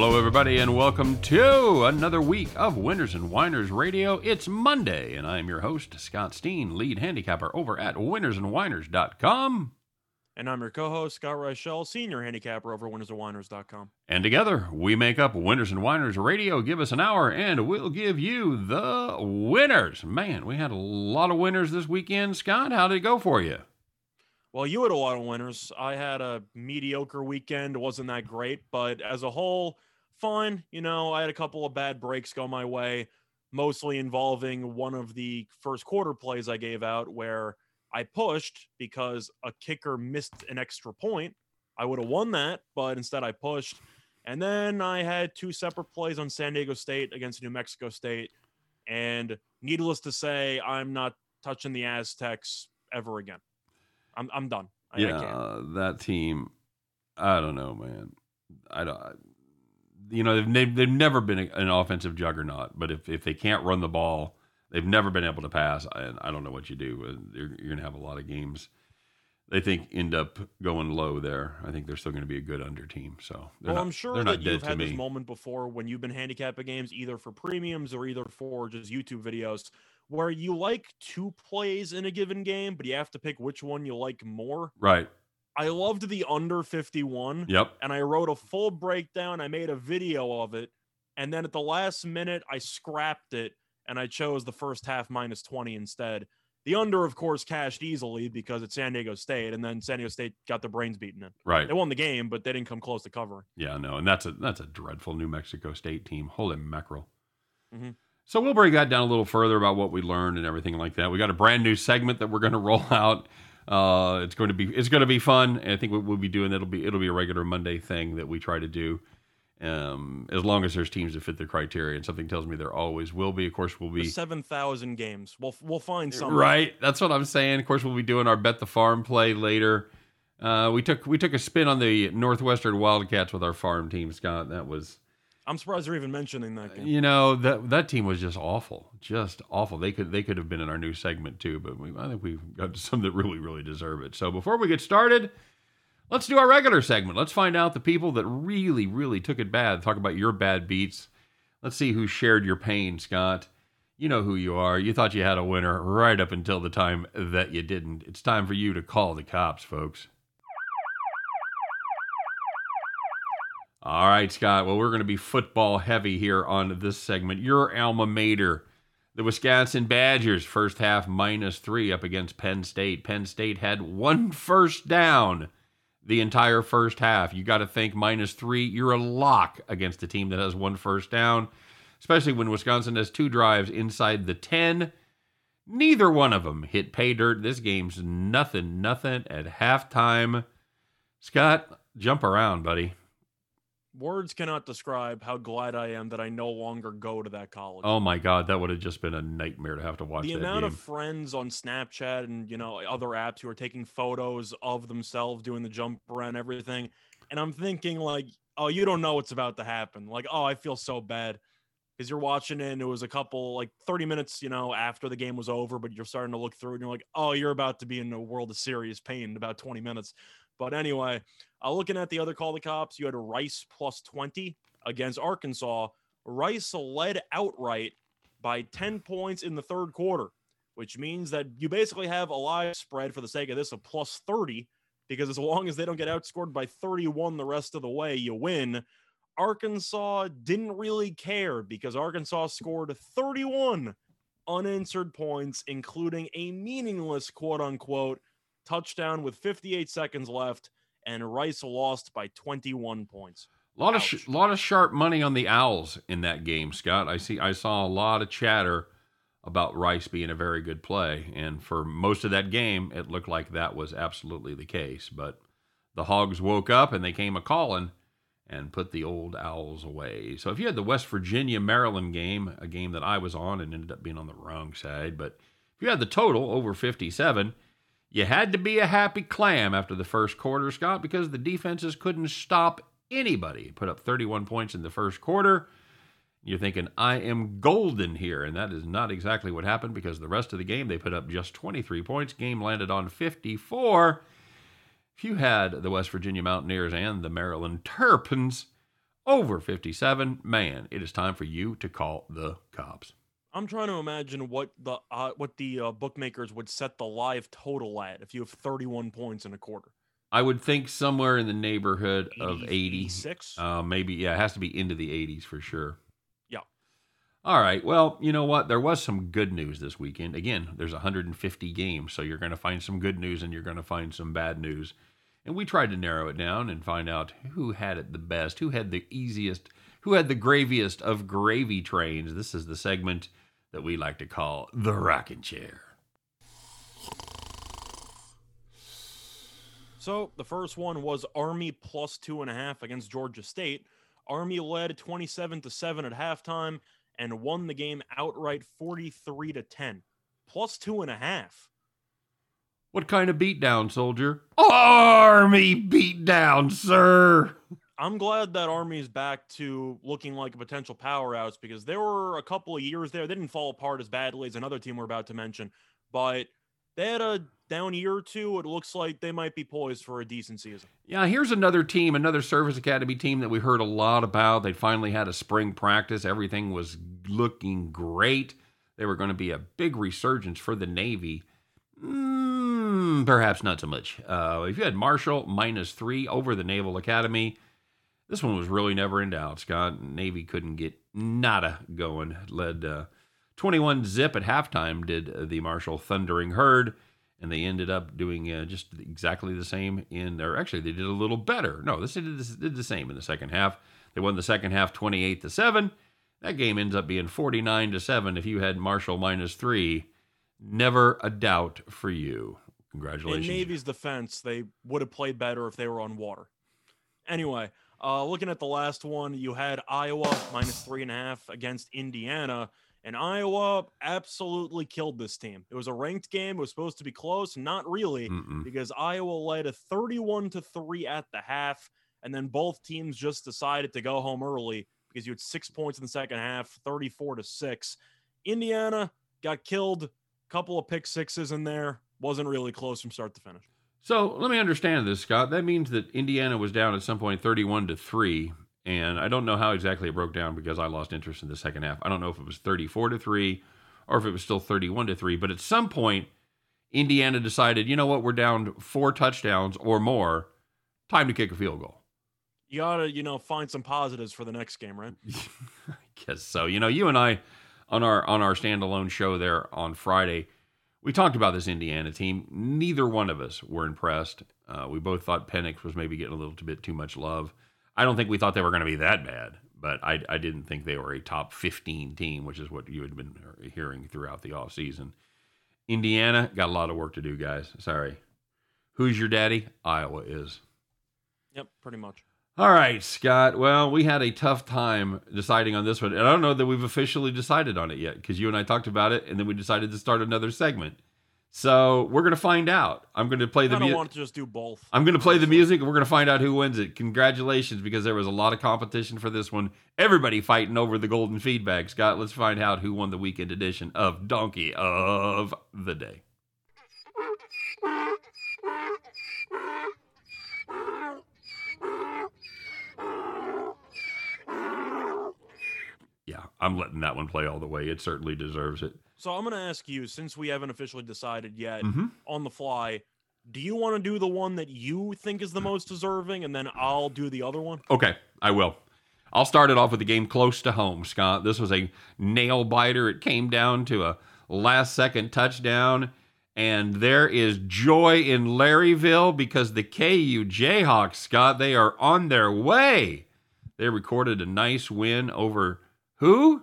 Hello, everybody, and welcome to another week of Winners and Whiners Radio. It's Monday, and I'm your host, Scott Steen, lead handicapper over at winnersandwhiners.com. And I'm your co-host, Scott Reichel, senior handicapper over at winnersandwhiners.com. And together, we make up Winners and Whiners Radio. Give us an hour, and we'll give you the winners. Man, we had a lot of winners this weekend. Scott, how did it go for you? Well, you had a lot of winners. I had a mediocre weekend. It wasn't that great, but as a whole, fine. You know, I had a couple of bad breaks go my way, mostly involving one of the first quarter plays I gave out where – I pushed because a kicker missed an extra point. I would have won that, but instead I pushed. And then I had two separate plays on San Diego State against New Mexico State. And needless to say, I'm not touching the Aztecs ever again. I'm, I'm done. I, yeah, I that team, I don't know, man. I don't. You know, they've, they've never been an offensive juggernaut, but if, if they can't run the ball, They've never been able to pass, and I don't know what you do. Uh, you're, you're going to have a lot of games. They think end up going low there. I think they're still going to be a good under team. So, well, not, I'm sure that you've had this moment before when you've been handicapping games, either for premiums or either for just YouTube videos, where you like two plays in a given game, but you have to pick which one you like more. Right. I loved the under 51. Yep. And I wrote a full breakdown. I made a video of it. And then at the last minute, I scrapped it and I chose the first half minus 20 instead. The under, of course, cashed easily because it's San Diego State, and then San Diego State got their brains beaten in. Right. They won the game, but they didn't come close to covering. Yeah, no, and that's a that's a dreadful New Mexico State team. Holy mackerel. Mm-hmm. So we'll break that down a little further about what we learned and everything like that. We got a brand new segment that we're going to roll out. Uh, it's going to be it's going to be fun. And I think what we'll be doing it'll be it'll be a regular Monday thing that we try to do um, as long as there's teams that fit the criteria, and something tells me there always will be. Of course, we'll be seven thousand games. We'll we'll find some. Right, that's what I'm saying. Of course, we'll be doing our bet the farm play later. Uh, we took we took a spin on the Northwestern Wildcats with our farm team, Scott. That was. I'm surprised you're even mentioning that game. You know that that team was just awful, just awful. They could they could have been in our new segment too, but we, I think we've got some that really really deserve it. So before we get started. Let's do our regular segment. Let's find out the people that really, really took it bad. Talk about your bad beats. Let's see who shared your pain, Scott. You know who you are. You thought you had a winner right up until the time that you didn't. It's time for you to call the cops, folks. All right, Scott. Well, we're going to be football heavy here on this segment. Your alma mater, the Wisconsin Badgers, first half minus three up against Penn State. Penn State had one first down the entire first half. You got to think minus three. You're a lock against a team that has one first down, especially when Wisconsin has two drives inside the 10. Neither one of them hit pay dirt. This game's nothing, nothing at halftime. Scott, jump around, buddy words cannot describe how glad I am that I no longer go to that college. Oh my god, that would have just been a nightmare to have to watch. The amount game. of friends on Snapchat and you know other apps who are taking photos of themselves doing the jump around everything, and I'm thinking like, oh, you don't know what's about to happen. Like, oh, I feel so bad because you're watching it and it was a couple like 30 minutes, you know, after the game was over, but you're starting to look through and you're like, oh, you're about to be in a world of serious pain in about 20 minutes. But anyway, uh, looking at the other call the cops, you had Rice plus 20 against Arkansas. Rice led outright by 10 points in the third quarter, which means that you basically have a live spread for the sake of this of plus 30, because as long as they don't get outscored by 31 the rest of the way, you win. Arkansas didn't really care because Arkansas scored 31 unanswered points, including a meaningless quote unquote touchdown with 58 seconds left, and Rice lost by 21 points. A lot Ouch. of sh- lot of sharp money on the Owls in that game, Scott. I see. I saw a lot of chatter about Rice being a very good play, and for most of that game, it looked like that was absolutely the case. But the Hogs woke up and they came a calling and put the old Owls away. So if you had the West Virginia Maryland game, a game that I was on and ended up being on the wrong side, but if you had the total over 57, you had to be a happy clam after the first quarter, Scott, because the defenses couldn't stop anybody. Put up 31 points in the first quarter. You're thinking, I am golden here. And that is not exactly what happened because the rest of the game, they put up just 23 points. Game landed on 54. If you had the West Virginia Mountaineers and the Maryland Terrapins over 57. Man, it is time for you to call the cops. I'm trying to imagine what the uh, what the uh, bookmakers would set the live total at if you have 31 points in a quarter. I would think somewhere in the neighborhood 80, of 80. 86. Uh, maybe, yeah, it has to be into the 80s for sure. Yeah. All right. Well, you know what? There was some good news this weekend. Again, there's 150 games, so you're going to find some good news and you're going to find some bad news. And we tried to narrow it down and find out who had it the best, who had the easiest, who had the graviest of gravy trains. This is the segment that we like to call the rocking chair. So the first one was Army plus two and a half against Georgia State. Army led 27 to 7 at halftime and won the game outright 43 to 10. Plus two and a half. What kind of beatdown, soldier? Army beatdown, sir. I'm glad that Army's back to looking like a potential powerhouse because there were a couple of years there. They didn't fall apart as badly as another team we're about to mention, but they had a down year or two. It looks like they might be poised for a decent season. Yeah, here's another team, another Service Academy team that we heard a lot about. They finally had a spring practice. Everything was looking great. They were going to be a big resurgence for the Navy. Mm, perhaps not so much. Uh, if you had Marshall minus three over the Naval Academy, this one was really never in doubt. Scott Navy couldn't get nada going. Led uh, 21 zip at halftime. Did the Marshall Thundering Herd and they ended up doing uh, just exactly the same in or actually they did a little better no this did, this did the same in the second half they won the second half 28 to 7 that game ends up being 49 to 7 if you had marshall minus 3 never a doubt for you congratulations In Navy's defense, they would have played better if they were on water. Anyway, uh, looking at the last one, you had Iowa minus three and a half against Indiana, and Iowa absolutely killed this team. It was a ranked game. It was supposed to be close, not really, Mm-mm. because Iowa led a 31 to three at the half, and then both teams just decided to go home early because you had six points in the second half, 34 to six. Indiana got killed, couple of pick sixes in there, wasn't really close from start to finish. So let me understand this, Scott. That means that Indiana was down at some point 31 to 3. And I don't know how exactly it broke down because I lost interest in the second half. I don't know if it was 34 to 3 or if it was still 31 to 3. But at some point, Indiana decided, you know what, we're down four touchdowns or more. Time to kick a field goal. You gotta, you know, find some positives for the next game, right? I guess so. You know, you and I on our on our standalone show there on Friday, we talked about this Indiana team. Neither one of us were impressed. Uh, we both thought Penix was maybe getting a little bit too much love. I don't think we thought they were going to be that bad, but I, I didn't think they were a top 15 team, which is what you had been hearing throughout the offseason. Indiana got a lot of work to do, guys. Sorry. Who's your daddy? Iowa is. Yep, pretty much. All right, Scott. Well, we had a tough time deciding on this one. And I don't know that we've officially decided on it yet because you and I talked about it and then we decided to start another segment. So we're going to find out. I'm going to play I the music. want to just do both. I'm going to play the music and we're going to find out who wins it. Congratulations because there was a lot of competition for this one. Everybody fighting over the golden feedback. Scott, let's find out who won the weekend edition of Donkey of the Day. I'm letting that one play all the way. It certainly deserves it. So I'm gonna ask you, since we haven't officially decided yet hmm on the fly, do you want to do the one that you think is the most deserving, and then I'll do the other one? Okay, I will. I'll start it off with a game close to home, Scott. This was a nail biter. It came down to a last second touchdown. And there is joy in Larryville because the KU Jayhawks, Scott, they are on their way. They recorded a nice win over who?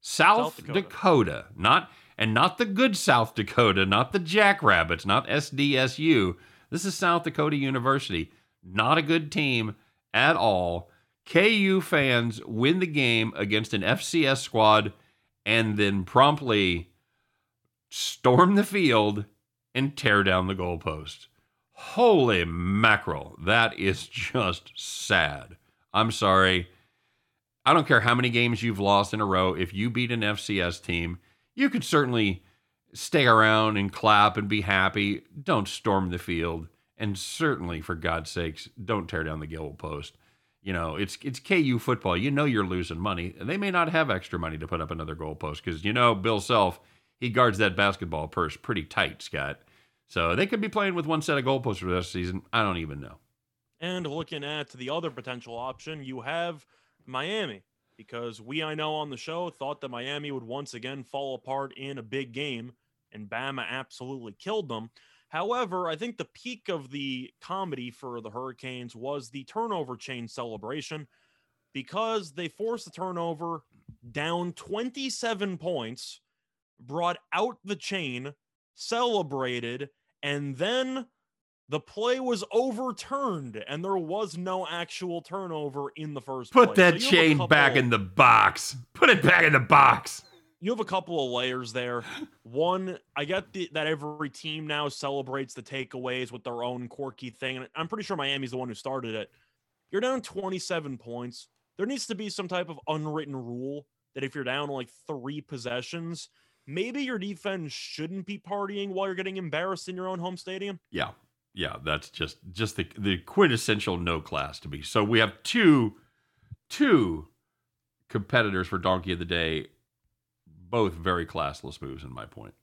South, South Dakota. Dakota. Not and not the good South Dakota, not the Jackrabbits, not SDSU. This is South Dakota University. Not a good team at all. KU fans win the game against an FCS squad and then promptly storm the field and tear down the goalpost. Holy mackerel. That is just sad. I'm sorry. I don't care how many games you've lost in a row. If you beat an FCS team, you could certainly stay around and clap and be happy. Don't storm the field. And certainly, for God's sakes, don't tear down the goalpost. You know, it's it's KU football. You know you're losing money. They may not have extra money to put up another goalpost because you know Bill Self he guards that basketball purse pretty tight, Scott. So they could be playing with one set of goalposts for the season. I don't even know. And looking at the other potential option, you have Miami because we, I know on the show, thought that Miami would once again fall apart in a big game, and Bama absolutely killed them. However, I think the peak of the comedy for the Hurricanes was the turnover chain celebration because they forced the turnover down 27 points, brought out the chain, celebrated, and then the play was overturned and there was no actual turnover in the first Put place. that So you have a chain back in the box. Put it back in the box. you have a couple of layers there. One, I get the, that every team now celebrates the takeaways with their own quirky thing, and I'm pretty sure Miami's the one who started it. You're down 27 points. There needs to be some type of unwritten rule that if you're down like three possessions, maybe your defense shouldn't be partying while you're getting embarrassed in your own home stadium. Yeah. Yeah, that's just just the the quintessential no class to me. So we have two two competitors for donkey of the day, both very classless moves in my point.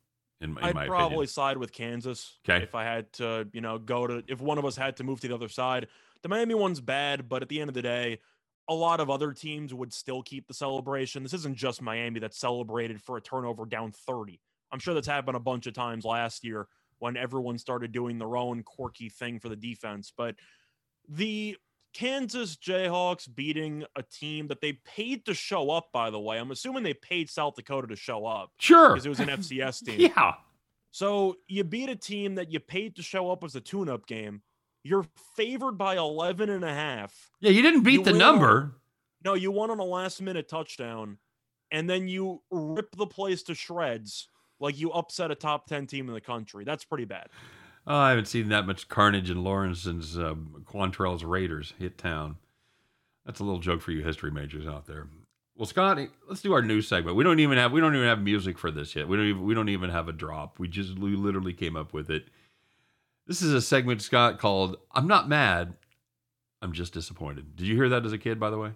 In, in I'd my probably opinion. side with Kansas. 'Kay. If I had to, you know, go to if one of us had to move to the other side. The Miami one's bad, but at the end of the day, a lot of other teams would still keep the celebration. This isn't just Miami that celebrated for a turnover down 30. I'm sure that's happened a bunch of times last year when everyone started doing their own quirky thing for the defense. But the Kansas Jayhawks beating a team that they paid to show up, by the way. I'm assuming they paid South Dakota to show up Sure. because it was an FCS team. Yeah. So you beat a team that you paid to show up as a tune-up game. You're favored by 11 and a half. Yeah, you didn't beat You the number. No, you won on a last-minute touchdown, and then you rip the place to shreds like you upset a top 10 team in the country. That's pretty bad. Oh, I haven't seen that much carnage in Lawrence since um, Quantrill's Raiders hit town. That's a little joke for you history majors out there. Well, Scott, let's do our news segment. We don't even have we don't even have music for this yet. We don't even we don't even have a drop. We just we literally came up with it. This is a segment, Scott, called "I'm Not Mad, I'm Just Disappointed." Did you hear that as a kid, by the way?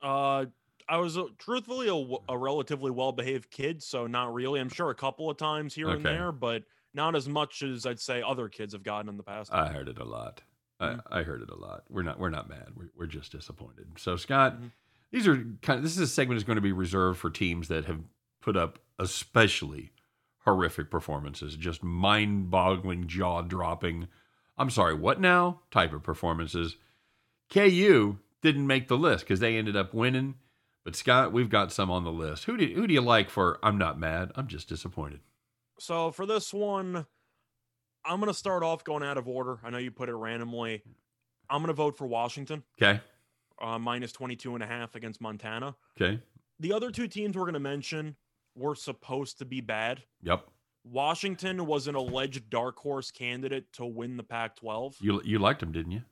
Uh, I was uh, truthfully a relatively well-behaved kid, so not really. I'm sure a couple of times here and there, but not as much as I'd say other kids have gotten in the past. I heard it a lot. Mhm. I, I heard it a lot. We're not we're not mad. We're, we're just disappointed. So Scott, Mhm. these are kind of this is a segment is going to be reserved for teams that have put up especially horrific performances, just mind-boggling, jaw-dropping. I'm sorry, what now? Type of performances. KU didn't make the list because they ended up winning. But Scott, we've got some on the list. Who do who do you like for? I'm not mad. I'm just disappointed. So for this one, I'm going to start off going out of order. I know you put it randomly. I'm going to vote for Washington, Okay. uh, minus 22 and a half against Montana. Okay. The other two teams we're going to mention were supposed to be bad. Yep. Washington was an alleged dark horse candidate to win the Pac 12. You you liked them, didn't you?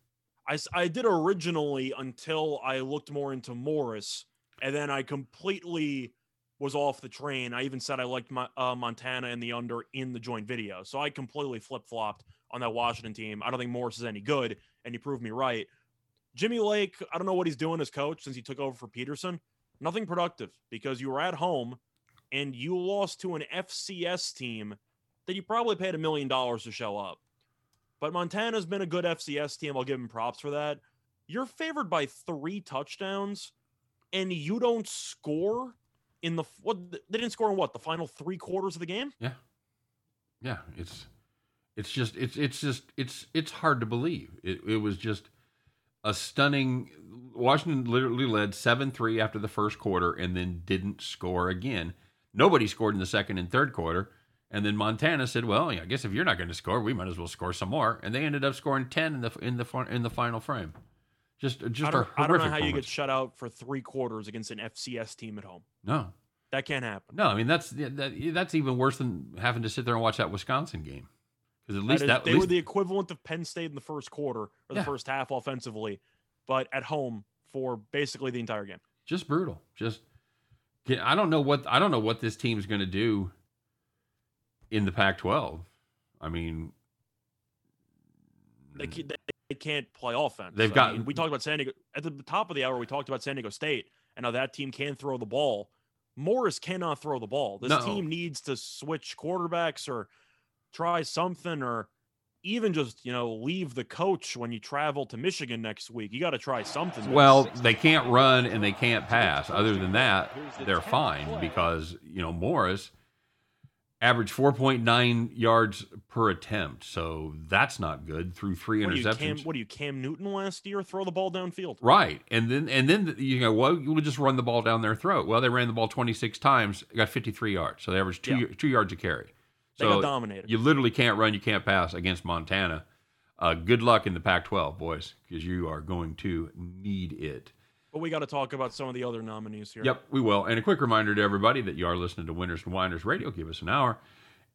I, I did originally until I looked more into Morris, and then I completely was off the train. I even said I liked my, uh, Montana and the under in the joint video. So I completely flip flopped on that Washington team. I don't think Morris is any good, and he proved me right. Jimmy Lake, I don't know what he's doing as coach since he took over for Petersen. Nothing productive because you were at home and you lost to an FCS team that you probably paid a million dollars to show up. But Montana's been a good FCS team. I'll give him props for that. You're favored by three touchdowns, and you don't score in the what? They didn't score in what the final three quarters of the game. Yeah, yeah, it's it's just it's it's just it's it's hard to believe. It it was just a stunning Washington literally led 7-3 after the first quarter and then didn't score again. Nobody scored in the second and third quarter. And then Montana said, "Well, I guess if you're not going to score, we might as well score some more." And they ended up scoring 10 in the in the in the final frame. Just uh, just I don't, I don't know how you get shut out for three quarters against an FCS team at home. No. That can't happen. No, I mean that's that, that's even worse than having to sit there and watch that Wisconsin game. Cuz at least is- that, at they least were the equivalent of Penn State in the first quarter or the Yeah. first half offensively, but at home for basically the entire game. just brutal. Just I don't know what I don't know what this team's going to do in the Pac-12. I mean, They, ke- they can't play offense. They've I got- mean, we talked about San Diego at the top of the hour. We talked about San Diego State and how that team can throw the ball. Morris cannot throw the ball. This No. team needs to switch quarterbacks or try something or even just you know leave the coach when you travel to Michigan next week. You got to try something. Well, they can't run and they can't pass. Other than that, they're fine because, you know, Morris averaged 4.9 yards per attempt. So that's not good through three what are you Cam? interceptions. What do you Cam Newton last year? Throw the ball downfield. Right. And then and then you go, well, we'll just run the ball down their throat. Well, they ran the ball 26 times, got 53 yards. So they averaged 2 Yeah. two yards a carry. They So got dominated. you literally can't run, you can't pass against Montana. Uh, good luck in the Pac-12, boys, because you are going to need it. But we got to talk about some of the other nominees here. Yep, we will. And a quick reminder to everybody that you are listening to Winners and Whiners Radio. Give us an hour,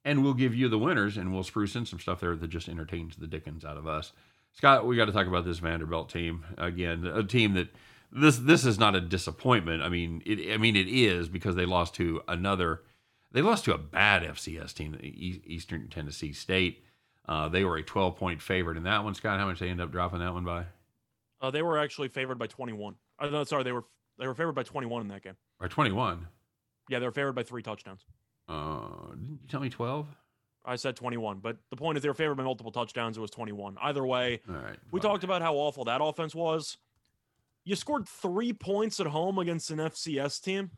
and we'll give you the winners, and we'll spruce in some stuff there that just entertains the dickens out of us. Scott, we got to talk about this Vanderbilt team again. A team that this this is not a disappointment. I mean, it. I mean, it is because they lost to another. They lost to a bad FCS team, Eastern Tennessee State. Uh, they were a 12 point favorite in that one. Scott, how much they end up dropping that one by? Uh, they were actually favored by 21. Uh, no, sorry, they were they were favored by 21 in that game. By 21? Yeah, they were favored by three touchdowns. Uh, didn't you tell me 12? I said 21, but the point is they were favored by multiple touchdowns. It was 21. Either way, All right. we talked about how awful that offense was. You scored three points at home against an FCS team.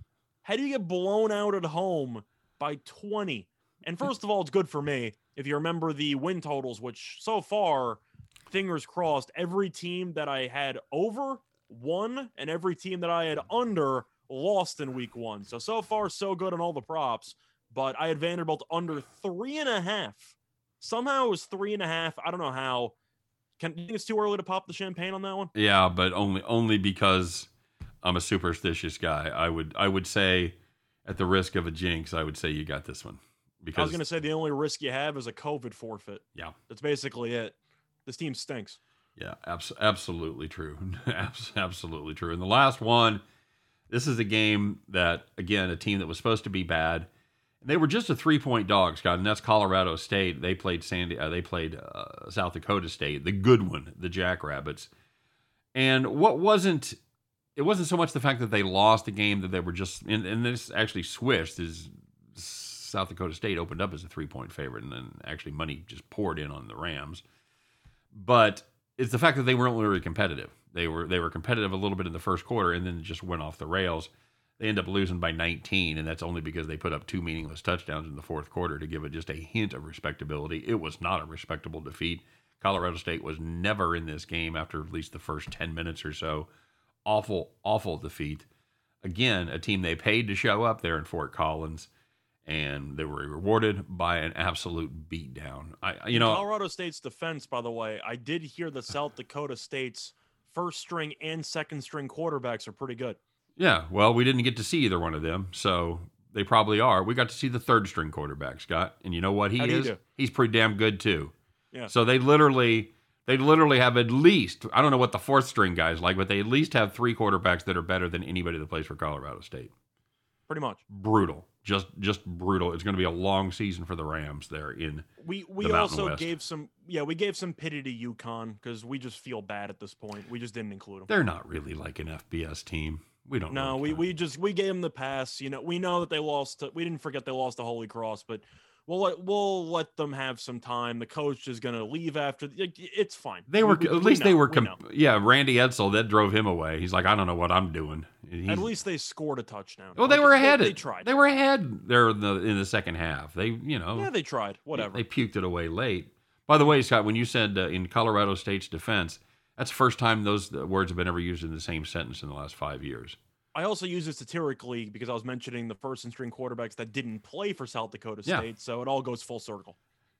How do you get blown out at home by 20? And first of all, it's good for me. If you remember the win totals, which so far, fingers crossed, every team that I had over won, and every team that I had under lost in week one. So, so far, so good on all the props. But I had Vanderbilt under three and a half. Somehow it was three and a half. I don't know how. Can you think it's too early to pop the champagne on that one? Yeah, but only only because I'm a superstitious guy. I would I would say, at the risk of a jinx, I would say you got this one Because I was going to say the only risk you have is a COVID forfeit. Yeah. That's basically it. This team stinks. Yeah, abs- absolutely true, Abs- absolutely true. And the last one, this is a game that again a team that was supposed to be bad. They were just a three point dog, Scott, and that's Colorado State. They played Sandy. Uh, they played uh, South Dakota State, the good one, the Jackrabbits. And what wasn't it wasn't so much the fact that they lost the game that they were just and, and this actually switched is South Dakota State opened up as a three point favorite and then actually money just poured in on the Rams. But it's the fact that they weren't really competitive. They were they were competitive a little bit in the first quarter and then just went off the rails. They end up losing by 19, and that's only because they put up two meaningless touchdowns in the fourth quarter to give it just a hint of respectability. It was not a respectable defeat. Colorado State was never in this game after at least the first 10 minutes or so. Awful, awful defeat. Again, a team they paid to show up there in Fort Collins, and they were rewarded by an absolute beatdown. I, you know, Colorado State's defense, by the way, I did hear the South Dakota State's first string and second string quarterbacks are pretty good. Yeah, well, we didn't get to see either one of them, so they probably are. We got to see the third string quarterback, Scott, and you know what he How'd he is? do? He's pretty damn good too. Yeah. So they literally, they literally have at least I don't know what the fourth string guys like, but they at least have three quarterbacks that are better than anybody that plays for Colorado State. Pretty much. Brutal, just just brutal. It's going to be a long season for the Rams there in. We we The also West. gave some yeah we gave some pity to UConn because we just feel bad at this point. We just didn't include them. They're not really like an FBS team. We don't. Know. No, really we, we just we gave them the pass. You know, we know that they lost. To, we didn't forget they lost to Holy Cross, but we'll let we'll let them have some time. The coach is going to leave after. like, It's fine. They were we- at we least they know, were. we yeah, Randy Edsall that drove him away. He's like, I don't know what I'm doing. At least they scored a touchdown. Well, they Like, were ahead. They, at- tried. They were ahead there in the in the second half. They, you know, yeah, they tried. Whatever. They puked it away late. By the way, Scott, when you said uh, in Colorado State's defense, that's the first time those words have been ever used in the same sentence in the last five years. I also use it satirically because I was mentioning the first and string quarterbacks that didn't play for South Dakota Yeah. State, so it all goes full circle.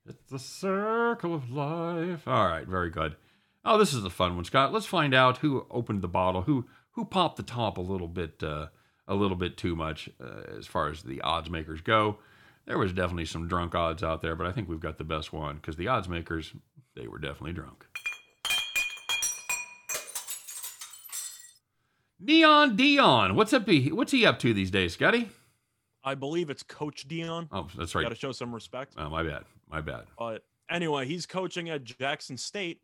It's the circle of life. All right, very good. Oh, this is a fun one, Scott. Let's find out who opened the bottle, who who popped the top a little bit, uh, a little bit too much uh, as far as the odds makers go. There was definitely some drunk odds out there, but I think we've got the best one because the odds makers they were definitely drunk. Neon Deion, what's up? What's he up to these days, Scotty? I believe it's Coach Deion. Oh, that's Got to show some respect. Oh, my bad. My bad. But anyway, he's coaching at Jackson State.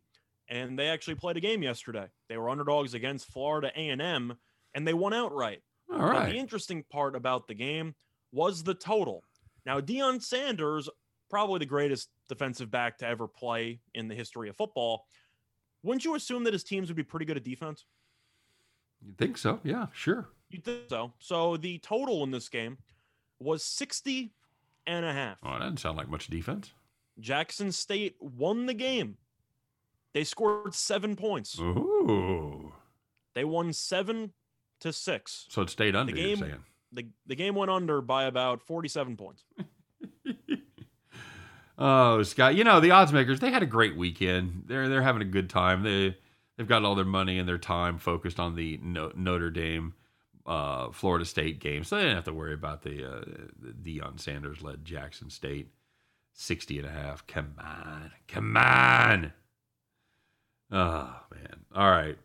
and they actually played a game yesterday. They were underdogs against Florida A&M, and they won outright. All right. the interesting part about the game was the total. Now, Deion Sanders, probably the greatest defensive back to ever play in the history of football. Wouldn't you assume that his teams would be pretty good at defense? You think so? Yeah, sure. You think so? So the total in this game was 60 and a half. Oh, that doesn't sound like much defense. Jackson State won the game. They scored seven points. Ooh. They won seven to six. So it stayed under, The you're game- saying. The, the game went under by about 47 points. Oh, Scott, you know, the odds makers, they had a great weekend. They're they're having a good time. They they've got all their money and their time focused on the no, Notre Dame uh, Florida State game. So they didn't have to worry about the, uh, Deion Sanders led Jackson State 60 and a half. Come on. Come on. Oh, man. All right.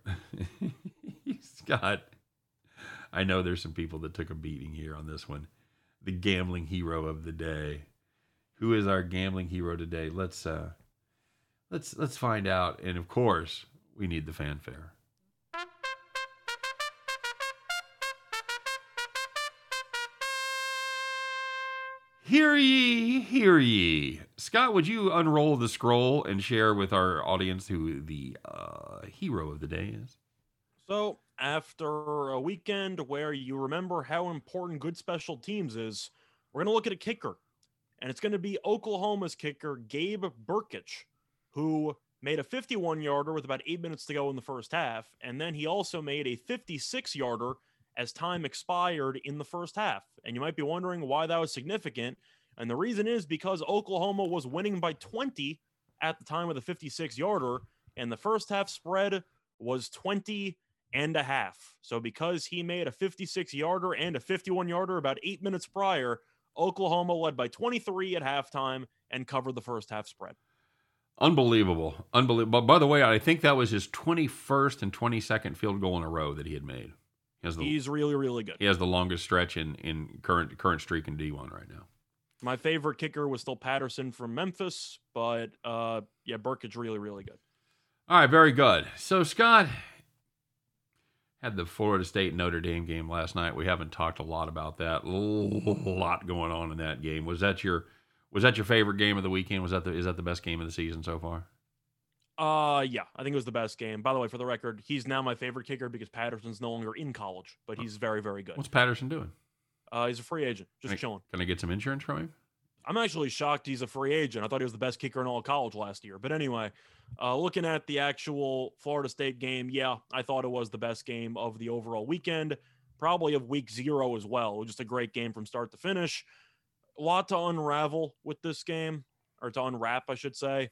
Scott, I know there's some people that took a beating here on this one. The gambling hero of the day. Who is our gambling hero today? Let's uh let's let's find out. And of course, we need the fanfare. Hear ye, hear ye. Scott, would you unroll the scroll and share with our audience who the uh, hero of the day is? So, after a weekend where you remember how important good special teams is, we're going to look at a kicker. And it's going to be Oklahoma's kicker, Gabe Brkic, who made a 51 yarder with about eight minutes to go in the first half. And then he also made a 56 yarder as time expired in the first half. And you might be wondering why that was significant. And the reason is because Oklahoma was winning by 20 at the time of the 56 yarder. And the first half spread was 20 and a half. So because he made a 56 yarder and a 51 yarder about eight minutes prior, Oklahoma led by 23 at halftime and covered the first half spread. Unbelievable. Unbelievable. By the way, I think that was his 21st and 22nd field goal in a row that he had made. He has the, He's really, really good. he has the longest stretch in, in current current streak in D1 right now. My favorite kicker was still Patterson from Memphis, but uh, yeah, is really, really good. All right, very good. So Scott had the Florida State Notre Dame game last night. We haven't talked a lot about that. A lot going on in that game. Was that your was that your favorite game of the weekend? Was that the is that the best game of the season so far? Uh, yeah, I think it was the best game. By the way, for the record, he's now my favorite kicker because Patterson's no longer in college, but he's very, very good. What's Patterson doing? Uh, he's a free agent, just Right. chilling. Can I get some insurance from him? I'm actually shocked he's a free agent. I thought he was the best kicker in all college last year. But anyway, uh, looking at the actual Florida State game, yeah, I thought it was the best game of the overall weekend, probably of week zero as well. Just a great game from start to finish. A lot to unravel with this game, or to unwrap, I should say.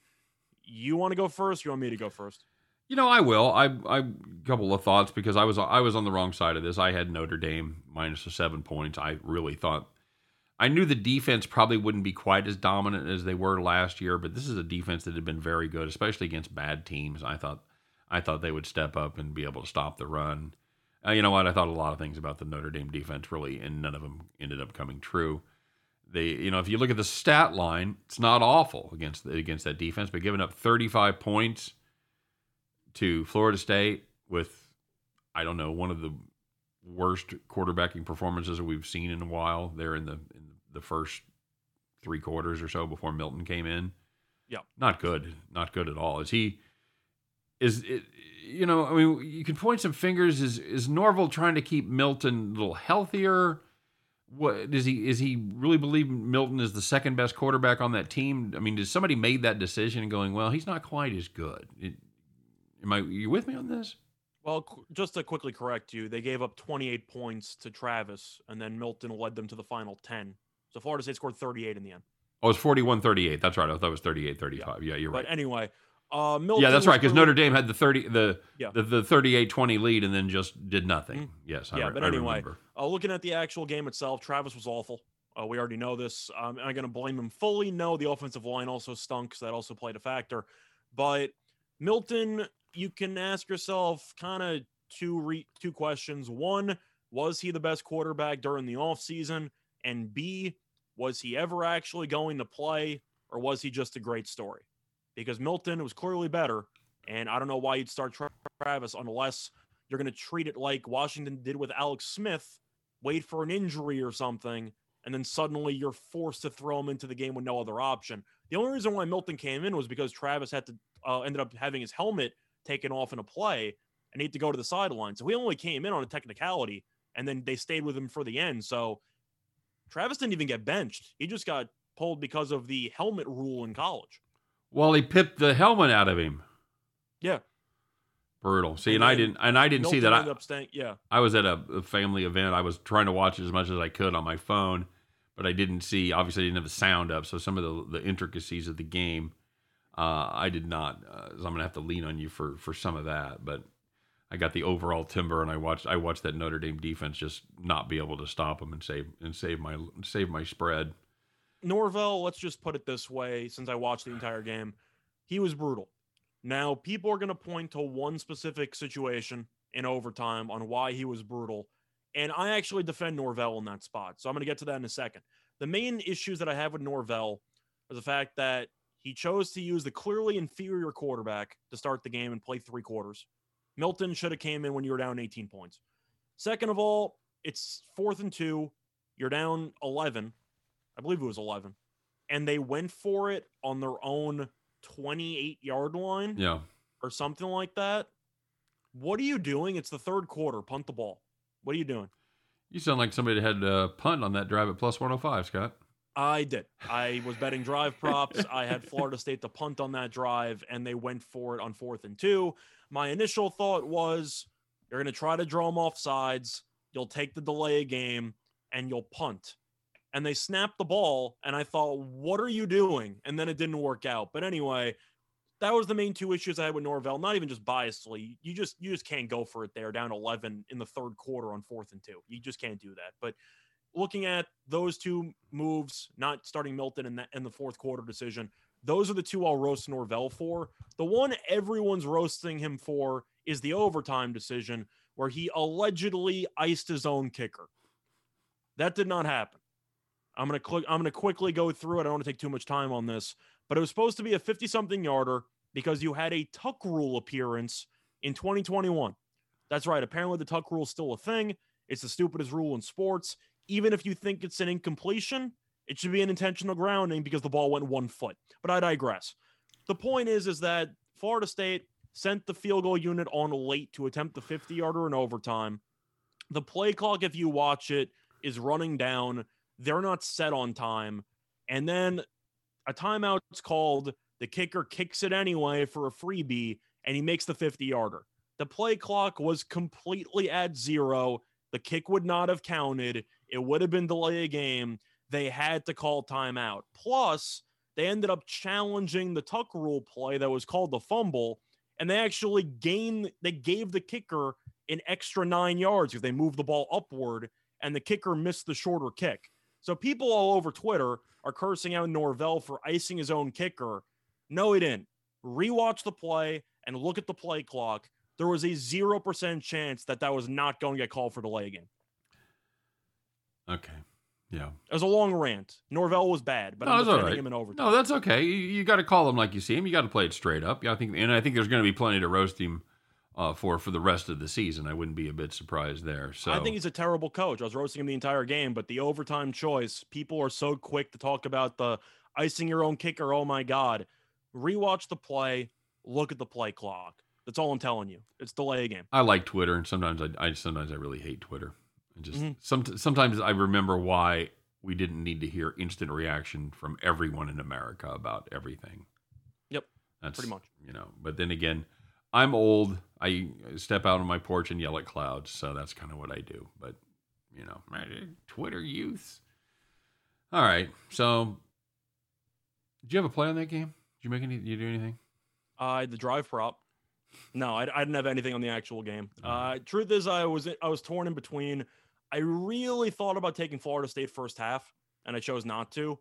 You want to go first? You want me to go first? You know, I will. I I couple of thoughts because I was I was on the wrong side of this. I had Notre Dame minus the seven points. I really thought I knew the defense probably wouldn't be quite as dominant as they were last year, but this is a defense that had been very good, especially against bad teams. I thought I thought they would step up and be able to stop the run. Uh, you know what? I thought a lot of things about the Notre Dame defense really, and none of them ended up coming true. They, you know, if you look at the stat line, it's not awful against against that defense, but giving up 35 points to Florida State with, I don't know, one of the worst quarterbacking performances that we've seen in a while. There in the in the first three quarters or so before Milton came in. Yeah. not good, not good at all. Is he? Is it? You know, I mean, you can point some fingers. Is is Norvell trying to keep Milton a little healthier? What does he? Is he really believe Milton is the second best quarterback on that team? I mean, does somebody made that decision and going, well, he's not quite as good? It, am I? You with me on this? Well, qu- just to quickly correct you, they gave up 28 points to Travis, and then Milton led them to the final 10. So Florida State scored 38 in the end. Oh, it's 41-38. That's right. I thought it was 38-35. Yeah, you're right. But anyway, uh, Milton. yeah, that's right. Because Notre Dame had the thirty the Yeah. the, the 38-20 lead and then just did nothing. Mhm. Yes, I, Yeah, re- but I anyway. Uh, looking at the actual game itself, Travis was awful. Uh, we already know this. Um, am I going to blame him fully? No, the offensive line also stunk, so that also played a factor. But Milton, you can ask yourself kind of two re- two questions. One, was he the best quarterback during the offseason? And B, was he ever actually going to play, or was he just a great story? Because Milton was clearly better, And I don't know why you'd start Travis unless you're going to treat it like Washington did with Alex Smith, wait for an injury or something, and then suddenly you're forced to throw him into the game with no other option. The only reason why Milton came in was because Travis had to uh, ended up having his helmet taken off in a play and he had to go to the sideline. So he only came in on a technicality, and then they stayed with him for the end. So Travis didn't even get benched. He just got pulled because of the helmet rule in college. Well, he pipped the helmet out of him. Yeah. Brutal. See, and, and I didn't, and I didn't see that. I, staying, yeah. I was at a, a, family event. I was trying to watch as much as I could on my phone, but I didn't see. Obviously, I didn't have the sound up, so some of the the intricacies of the game, uh, I did not. Uh, so I'm gonna have to lean on you for for some of that. But I got the overall timber, and I watched I watched that Notre Dame defense just not be able to stop them and save and save my save my spread. Norvell, let's just put it this way: since I watched the entire game, he was brutal. Now, people are going to point to one specific situation in overtime on why he was brutal. And I actually defend Norvell in that spot. So I'm going to get to that in a second. The main issues that I have with Norvell is the fact that he chose to use the clearly inferior quarterback to start the game and play three quarters. Milton should have came in when you were down 18 points. Second of all, it's fourth and two. You're down 11. I believe it was 11. And they went for it on their own 28 yard line. Yeah. Or something like that. What are you doing? It's the third quarter. Punt the ball. What are you doing? You sound like somebody had a punt on that drive at plus 105, Scott. I did. I was betting drive props. I had Florida State to punt on that drive, and they went for it on fourth and two. My initial thought was you're going to try to draw them off sides. You'll take the delay game and you'll punt and they snapped the ball and i thought what are you doing? And then it didn't work out. But anyway that was the main two issues i had with norvell not even just biasly you just you just can't go for it there down 11 in the third quarter on fourth and two. You just can't do that. But looking at those two moves not starting milton in, that, in the fourth quarter decision those are the two i'll roast norvell for. The one everyone's roasting him for is the overtime decision where he allegedly iced his own kicker. That did not happen I'm gonna click. I'm gonna quickly go through it. I don't want to take too much time on this, but it was supposed to be a 50 something yarder because you had a tuck rule appearance in 2021. That's right. Apparently, the tuck rule is still a thing. It's the stupidest rule in sports. Even if you think it's an incompletion, it should be an intentional grounding because the ball went one foot. But I digress. The point is, is that Florida State sent the field goal unit on late to attempt the 50 yarder in overtime. The play clock, if you watch it, is running down. They're not set on time. And then a timeout's called. The kicker kicks it anyway for a freebie, and he makes the 50 yarder. The play clock was completely at zero. The kick would not have counted. It would have been delay a game. They had to call timeout. Plus, they ended up challenging the tuck rule play that was called the fumble, and they actually gained. They gave the kicker an extra nine yards if they moved the ball upward, and the kicker missed the shorter kick. So people all over Twitter are cursing out Norvell for icing his own kicker. No, he didn't. Rewatch the play and look at the play clock. There was a 0% chance that that was not going to get called for delay again. Okay. Yeah. It was a long rant. Norvell was bad, but no, I'm defending right. him in overtime. No, that's okay. You, you got to call him like you see him. You got to play it straight up. Yeah, I think, and I think there's going to be plenty to roast him uh, for for the rest of the season. I wouldn't be a bit surprised there. So I think he's a terrible coach. I was roasting him the entire game, but the overtime choice, people are so quick to talk about the icing your own kicker. Oh my god! Rewatch the play. Look at the play clock. That's all I'm telling you. It's delay game. I like Twitter, and sometimes I, I sometimes I really hate Twitter. And just mm-hmm. some sometimes I remember why we didn't need to hear instant reaction from everyone in America about everything. Yep. That's pretty much. You know, but then again, I'm old. I step out on my porch and yell at clouds, so that's kind of what I do. But you know, Twitter youths. All right, so did you have a play on that game? Did you make any? Did you do anything? Uh, the drive prop. No, I, I didn't have anything on the actual game. Uh, truth is, I was I was torn in between. I really thought about taking Florida State first half, and I chose not to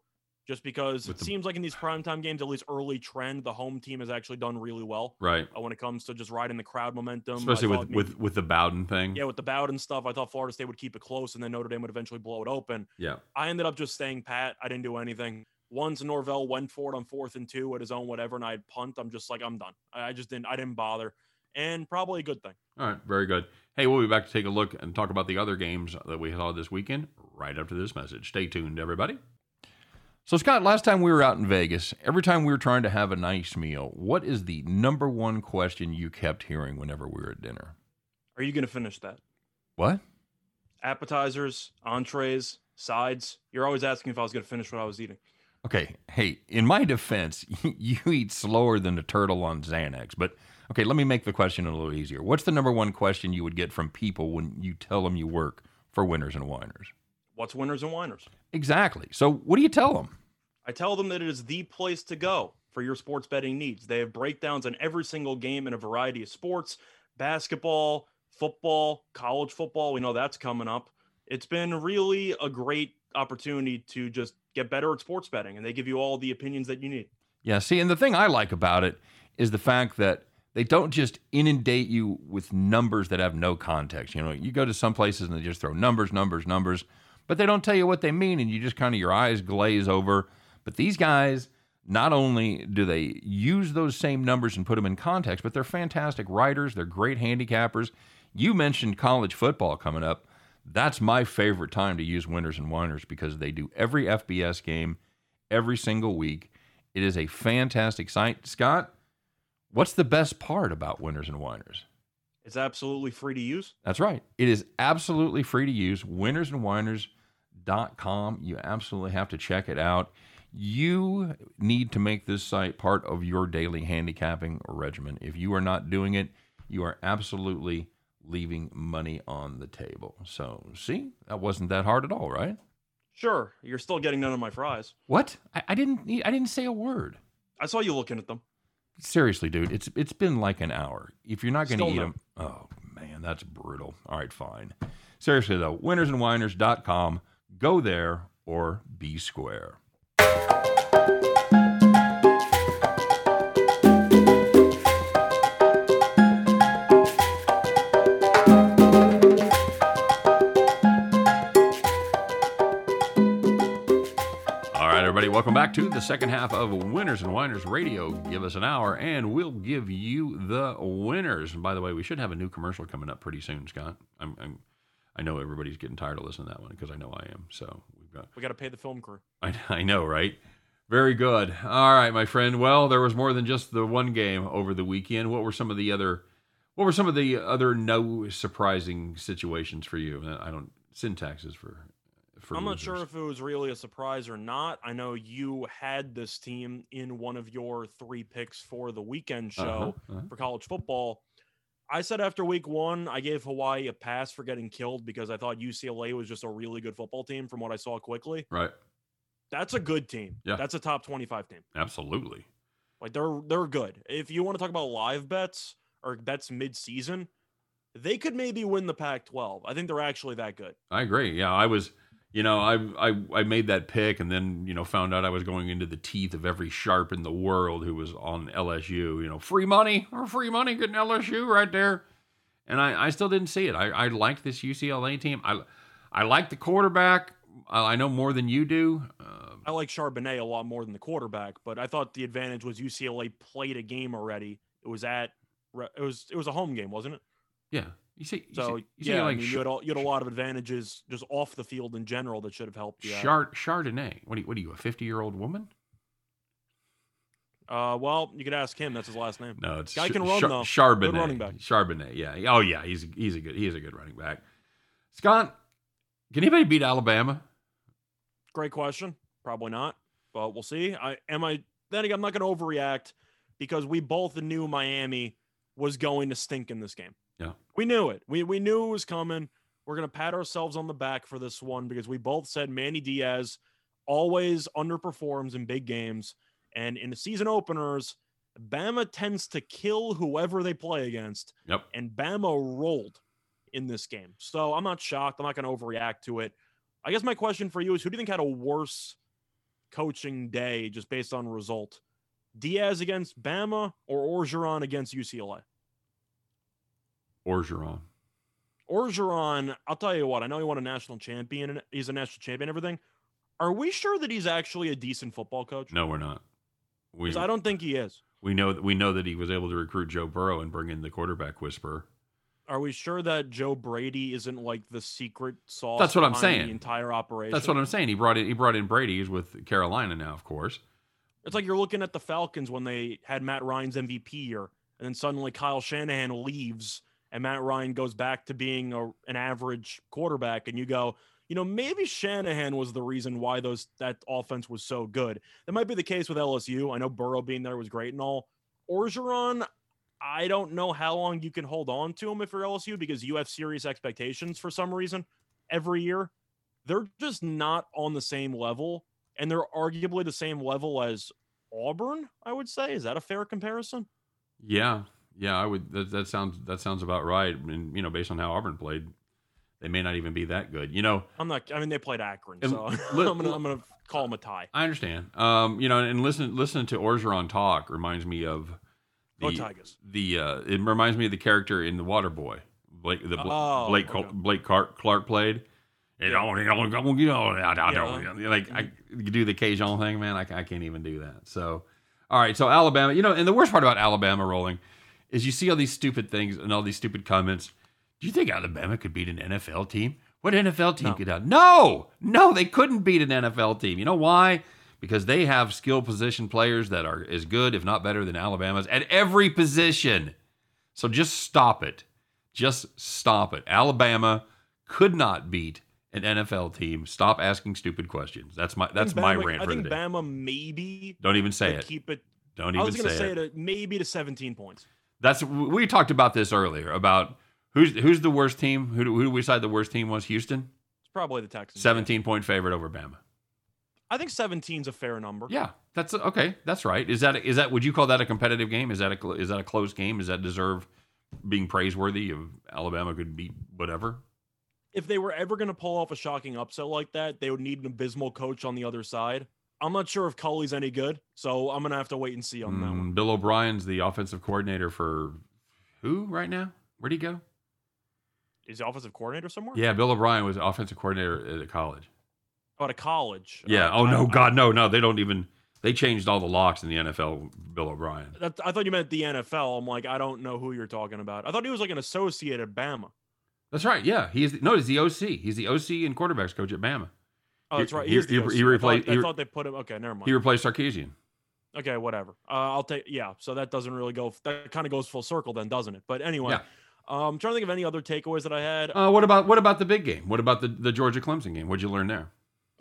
just because With it the... seems like in these primetime games, at least early trend, the home team has actually done really well. Right. Uh, when it comes to just riding the crowd momentum. Especially with, maybe, with, with the Bowden thing. Yeah, with the Bowden stuff, I thought Florida State would keep it close and then Notre Dame would eventually blow it open. Yeah. I ended up just staying pat. I didn't do anything. Once Norvell went for it on fourth and two at his own whatever, and I had punt. I'm just like, I'm done. I just didn't. I didn't bother, and probably a good thing. All right, very good. Hey, we'll be back to take a look and talk about the other games that we saw this weekend right after this message. Stay tuned, everybody. So, Scott, last time we were out in Vegas, every time we were trying to have a nice meal, what is the number one question you kept hearing whenever we were at dinner? Are you going to finish that? What? Appetizers, entrees, sides. You're always asking if I was going to finish what I was eating. Okay. Hey, in my defense, you eat slower than a turtle on Xanax. But okay, let me make the question a little easier. What's the number one question you would get from people when you tell them you work for Winners and Whiners? What's Winners and Whiners? Exactly. So, what do you tell them? I tell them that it is the place to go for your sports betting needs. They have breakdowns on every single game in a variety of sports basketball, football, college football. We know that's coming up. It's been really a great opportunity to just get better at sports betting, and they give you all the opinions that you need. Yeah, see, and the thing I like about it is the fact that they don't just inundate you with numbers that have no context. You know, you go to some places and they just throw numbers, numbers, numbers, but they don't tell you what they mean, and you just kind of your eyes glaze over. But these guys, not only do they use those same numbers and put them in context, but they're fantastic writers. They're great handicappers. You mentioned college football coming up. That's my favorite time to use winners and whiners because they do every FBS game every single week. It is a fantastic site. Scott, what's the best part about winners and whiners? It's absolutely free to use. That's right. It is absolutely free to use. Winnersandwhiners.com. You absolutely have to check it out. You need to make this site part of your daily handicapping regimen. If you are not doing it, you are absolutely leaving money on the table. So, see, that wasn't that hard at all, right? Sure, you're still getting none of my fries. What? I, I didn't. I didn't say a word. I saw you looking at them. Seriously, dude, it's it's been like an hour. If you're not going to eat them, oh man, that's brutal. All right, fine. Seriously though, winnersandwhiners.com. Go there or be square. All right, everybody, welcome back to the second half of Winners and Whiners Radio. Give us an hour and we'll give you the winners. And by the way, we should have a new commercial coming up pretty soon, Scott. I'm, I'm I know everybody's getting tired of listening to that one because I know I am. So we've got We got to pay the film crew. I, I know, right? Very good. All right, my friend. Well, there was more than just the one game over the weekend. What were some of the other what were some of the other no surprising situations for you? I don't syntaxes for for I'm not sure if it was really a surprise or not. I know you had this team in one of your three picks for the weekend show Uh-huh, uh-huh. for college football. I said after week one, I gave Hawaii a pass for getting killed because I thought UCLA was just a really good football team from what I saw quickly. Right. That's a good team. Yeah. That's a top 25 team. Absolutely. Like they're they're good. If you want to talk about live bets or bets mid-season, they could maybe win the Pac-12. I think they're actually that good. I agree. Yeah, I was, you know, I I I made that pick and then you know found out I was going into the teeth of every sharp in the world who was on LSU. You know, free money or free money getting LSU right there, and I I still didn't see it. I I liked this UCLA team. I I like the quarterback. I I know more than you do. Uh, I like Charbonnet a lot more than the quarterback, but I thought the advantage was UCLA played a game already. It was at it was it was a home game, wasn't it? yeah, you see, you So see, you see yeah, I like mean, you, had a, you had a lot of advantages just off the field in general that should have helped you. out. Chard Chardonnay. What are you, what are you a fifty year old woman? Uh, well, you could ask him. That's his last name. No, it's Guy Ch- can run, Char- though. Charbonnet. Good running back. Charbonnet. Yeah. Oh yeah. He's he's a good he's a good running back. Scott, can anybody beat Alabama? Great question. Probably not, but we'll see. I am I. Then again, I'm not going to overreact because we both knew Miami was going to stink in this game. Yeah. we knew it. We we knew it was coming. We're going to pat ourselves on the back for this one because we both said Manny Diaz always underperforms in big games, and in the season openers, Bama tends to kill whoever they play against Yep. and Bama rolled in this game. So I'm not shocked. I'm not going to overreact to it. I guess my question for you is who do you think had a worse coaching day just based on result? Diaz against Bama or Orgeron against UCLA? Orgeron. Orgeron, I'll tell you what, I know he won a national champion. and He's a national champion, and everything. Are we sure that he's actually a decent football coach? No, we're not. We I don't think he is. we know that we know that he was able to recruit Joe Burrow and bring in the quarterback whisperer. Are we sure that Joe Brady isn't like the secret sauce? That's what I'm saying. The entire operation. That's what I'm saying. He brought in he brought in Brady. He's with Carolina now, of course. It's like you're looking at the Falcons when they had Matt Ryan's MVP year, and then suddenly Kyle Shanahan leaves, and Matt Ryan goes back to being a, an average quarterback, and you go, you know, maybe Shanahan was the reason why those that offense was so good. That might be the case with LSU. I know Burrow being there was great and all. Orgeron, I don't know how long you can hold on to him if you're LSU because you have serious expectations for some reason every year. They're just not on the same level, and they're arguably the same level as Auburn. I would say is that a fair comparison? Yeah, yeah, I would. That, that sounds that sounds about right. And you know, based on how Auburn played, they may not even be that good. You know, I'm not. I mean, they played Akron, so li- I'm gonna I'm gonna call them a tie. I understand. Um, you know, and listen, listening to Orgeron talk reminds me of the Tigers. the. Uh, it reminds me of the character in the Water Boy, Blake the Bla- Oh, Blake okay. Blake Clark, Clark played. You know, you know, you know, I, I don't Yeah. like I do the Cajun thing, man. I, I can't even do that. So, all right. So Alabama, you know, and the worst part about Alabama rolling is you see all these stupid things and all these stupid comments. Do you think Alabama could beat an NFL team? What NFL team No. could out? No, no, they couldn't beat an NFL team. You know why? Because they have skill position players that are as good, if not better, than Alabama's at every position. So just stop it. Just stop it. Alabama could not beat an NFL team. Stop asking stupid questions. That's my that's think my Bama- rant I for the think day. Bama maybe Don't even say it. keep it. Don't I even was gonna say say it. it. maybe to 17 points. That's we talked about this earlier about who's who's the worst team. Who do, who do we decide the worst team was? Houston, It's probably the Texans. yeah. seventeen point favorite over Bama. I think 17 is a fair number. Yeah, that's okay. That's right. Is that is that would you call that a competitive game? Is that a is that a close game? Is that deserve being praiseworthy? Of Alabama could beat whatever. If they were ever going to pull off a shocking upset like that, they would need an abysmal coach on the other side. I'm not sure if Culley's any good, so I'm going to have to wait and see on that one. Mm, Bill O'Brien's the offensive coordinator for who right now? Where'd he go? Is the offensive coordinator somewhere? Yeah, Bill O'Brien was offensive coordinator at college. Oh, at a college. Yeah. Uh, Oh no, I- God, no, no. They don't even. They changed all the locks in the NFL. Bill O'Brien. That, I thought you meant the NFL. I'm like, I don't know who you're talking about. I thought he was like an associate at Bama. That's right. Yeah, he's no, he's the OC. He's the OC and quarterbacks coach at Bama. Oh, that's right. he- he- he I replaced- thought, he I thought they put him. Okay, never mind. He replaced Sarkisian. Okay, whatever. Uh, I'll take. Yeah, so that doesn't really go. That kind of goes full circle, then, doesn't it? But anyway, Yeah. um, I'm trying to think of any other takeaways that I had. Uh, what about what about the big game? What about the the Georgia Clemson game? What'd you learn there?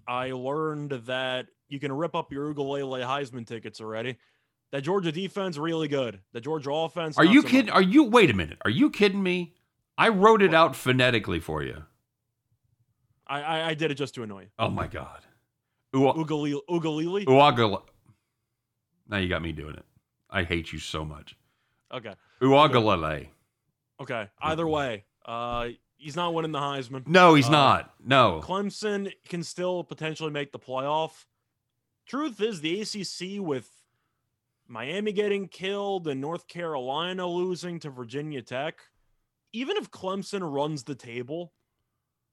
I learned that you can rip up your Ugalele Heisman tickets already. That Georgia defense really good. The Georgia offense. Are you so kidding? much. Are you? Wait a minute. Are you kidding me? I wrote it What? out phonetically for you. I, I I did it just to annoy you. Oh my God. Ua- Ugalele. Ugalele. Uagala. Now you got me doing it. I hate you so much. Okay. Uagalele. Okay. Either way, uh, he's not winning the Heisman. No, he's Uh, not. No. Clemson can still potentially make the playoff. Truth is, the ACC with Miami getting killed and North Carolina losing to Virginia Tech, even if Clemson runs the table,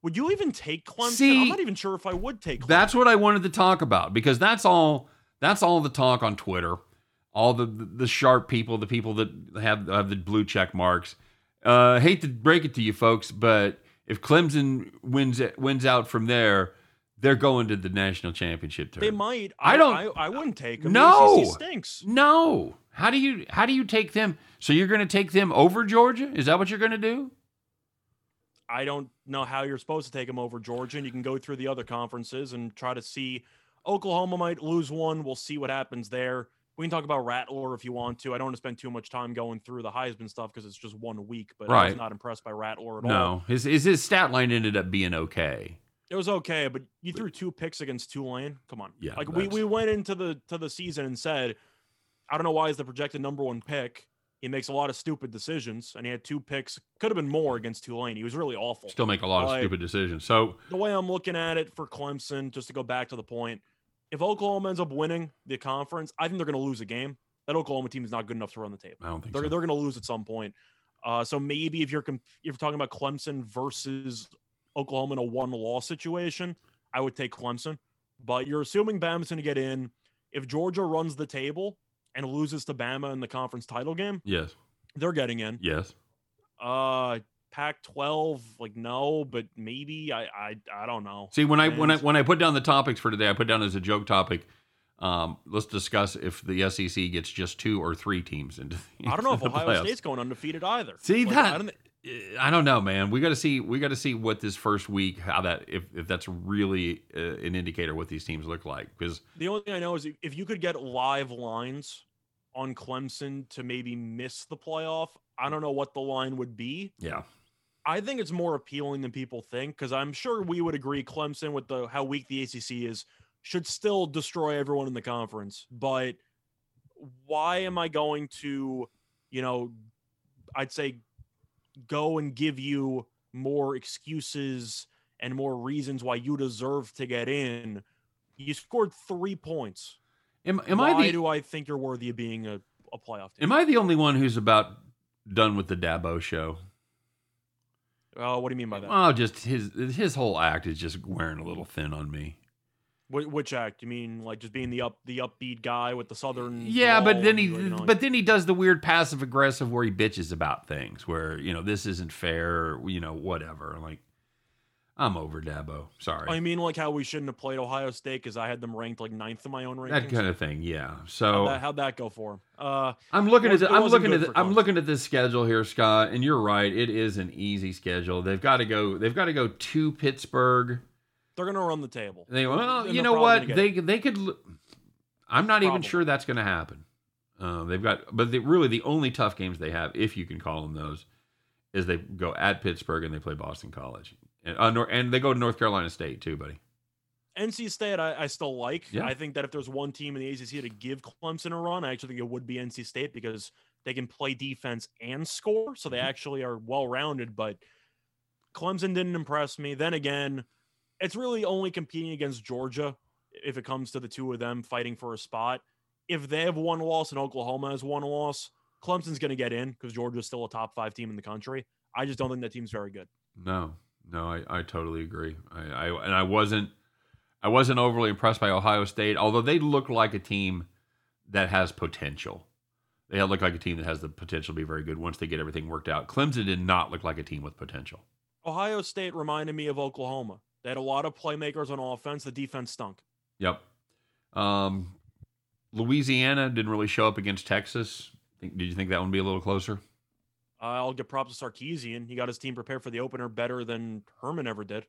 would you even take Clemson? See, I'm not even sure if I would take Clemson. That's what I wanted to talk about because that's all. That's all the talk on Twitter. All the the, the sharp people, the people that have have the blue check marks. Uh, hate to break it to you folks, but if Clemson wins wins out from there, they're going to the national championship they might. I I, don't- I, I wouldn't take them. No. The stinks. No, how do you how do you take them? So you're going to take them over Georgia? Is that what you're going to do? I don't know how you're supposed to take them over Georgia, and you can go through the other conferences and try to see. Oklahoma might lose one. We'll see what happens there. We can talk about Rattler if you want to. I don't want to spend too much time going through the Heisman stuff because it's just one week. But I was not impressed by Rattler at all. No, his his, his stat line ended up being okay. It was okay, but you threw two picks against Tulane. Come on. Yeah, Like we, we went into the to the season and said, I don't know why he's the projected number one pick. He makes a lot of stupid decisions, and he had two picks. Could have been more against Tulane. He was really awful. Still make a lot of stupid decisions. So the way I'm looking at it for Clemson, just to go back to the point, if Oklahoma ends up winning the conference, I think they're going to lose a game. That Oklahoma team is not good enough to run the table. I don't think They're, so. they're going to lose at some point. Uh, so maybe if you're comp- if you're talking about Clemson versus Oklahoma in a one loss situation, I would take Clemson. but you're assuming Bama's going to get in. If Georgia runs the table and loses to Bama in the conference title game, Yes. they're getting in. Yes. Uh, Pac-12, like no, but maybe I I I don't know. See, when I when I when I put down the topics for today, I put down as a joke topic. Um, let's discuss if the SEC gets just two or three teams into. The, I don't know if Ohio playoffs. State's going undefeated either. See Like, that? I don't, know, man. We got to see. We got to see what this first week, how that, if if that's really uh, an indicator what these teams look like. Because The only thing I know is if- if you could get live lines on Clemson to maybe miss the playoff, I don't know what the line would be. yeah, I think it's more appealing than people think because I'm sure we would agree Clemson with the how weak the ACC is should still destroy everyone in the conference. But why am I going to, you know, I'd say go and give you more excuses and more reasons why you deserve to get in? You scored three points. am, am why I the do I think you're worthy of being a, a playoff team? am I the only one who's about done with the Dabo show? Oh, what do you mean by that? Oh, just his his whole act is just wearing a little thin on me. Wh- Which act? You mean like just being the up the upbeat guy with the southern? Yeah, but then he you know, but then he does the weird passive aggressive where he bitches about things where you know this isn't fair, or, you know whatever. Like I'm over Dabo. Sorry. I mean like how we shouldn't have played Ohio State because I had them ranked like ninth in my own rankings. that kind of thing. Yeah. How'd So that, how'd that go for him? Uh, I'm looking at the, I'm looking at the, I'm looking at this schedule here, Scott, and you're right. It is an easy schedule. They've got to go. They've got to go to Pittsburgh. They're gonna run the table. They well, And you know what? They they could. I'm not even sure that's going to happen. Uh, they've got, but they, really the only tough games they have, if you can call them those, is they go at Pittsburgh and they play Boston College, and uh, Nor- and they go to North Carolina State too, buddy. NC State, I, I still like. Yeah. I think that if there's one team in the ACC to give Clemson a run, I actually think it would be NC State because they can play defense and score, so they Mhm. actually are well rounded. But Clemson didn't impress me. Then again, it's really only competing against Georgia if it comes to the two of them fighting for a spot. If they have one loss and Oklahoma has one loss, Clemson's going to get in because Georgia's still a top five team in the country. I just don't think that team's very good. No, no, I, I totally agree. I, I and I wasn't I wasn't overly impressed by Ohio State, although they look like a team that has potential. They look like a team that has the potential to be very good once they get everything worked out. Clemson did not look like a team with potential. Ohio State reminded me of Oklahoma. They had a lot of playmakers on offense. The defense stunk. Yep. Um, Louisiana didn't really show up against Texas. Think- Did you think that one would be a little closer? I'll give props to Sarkisian. He got his team prepared for the opener better than Herman ever did.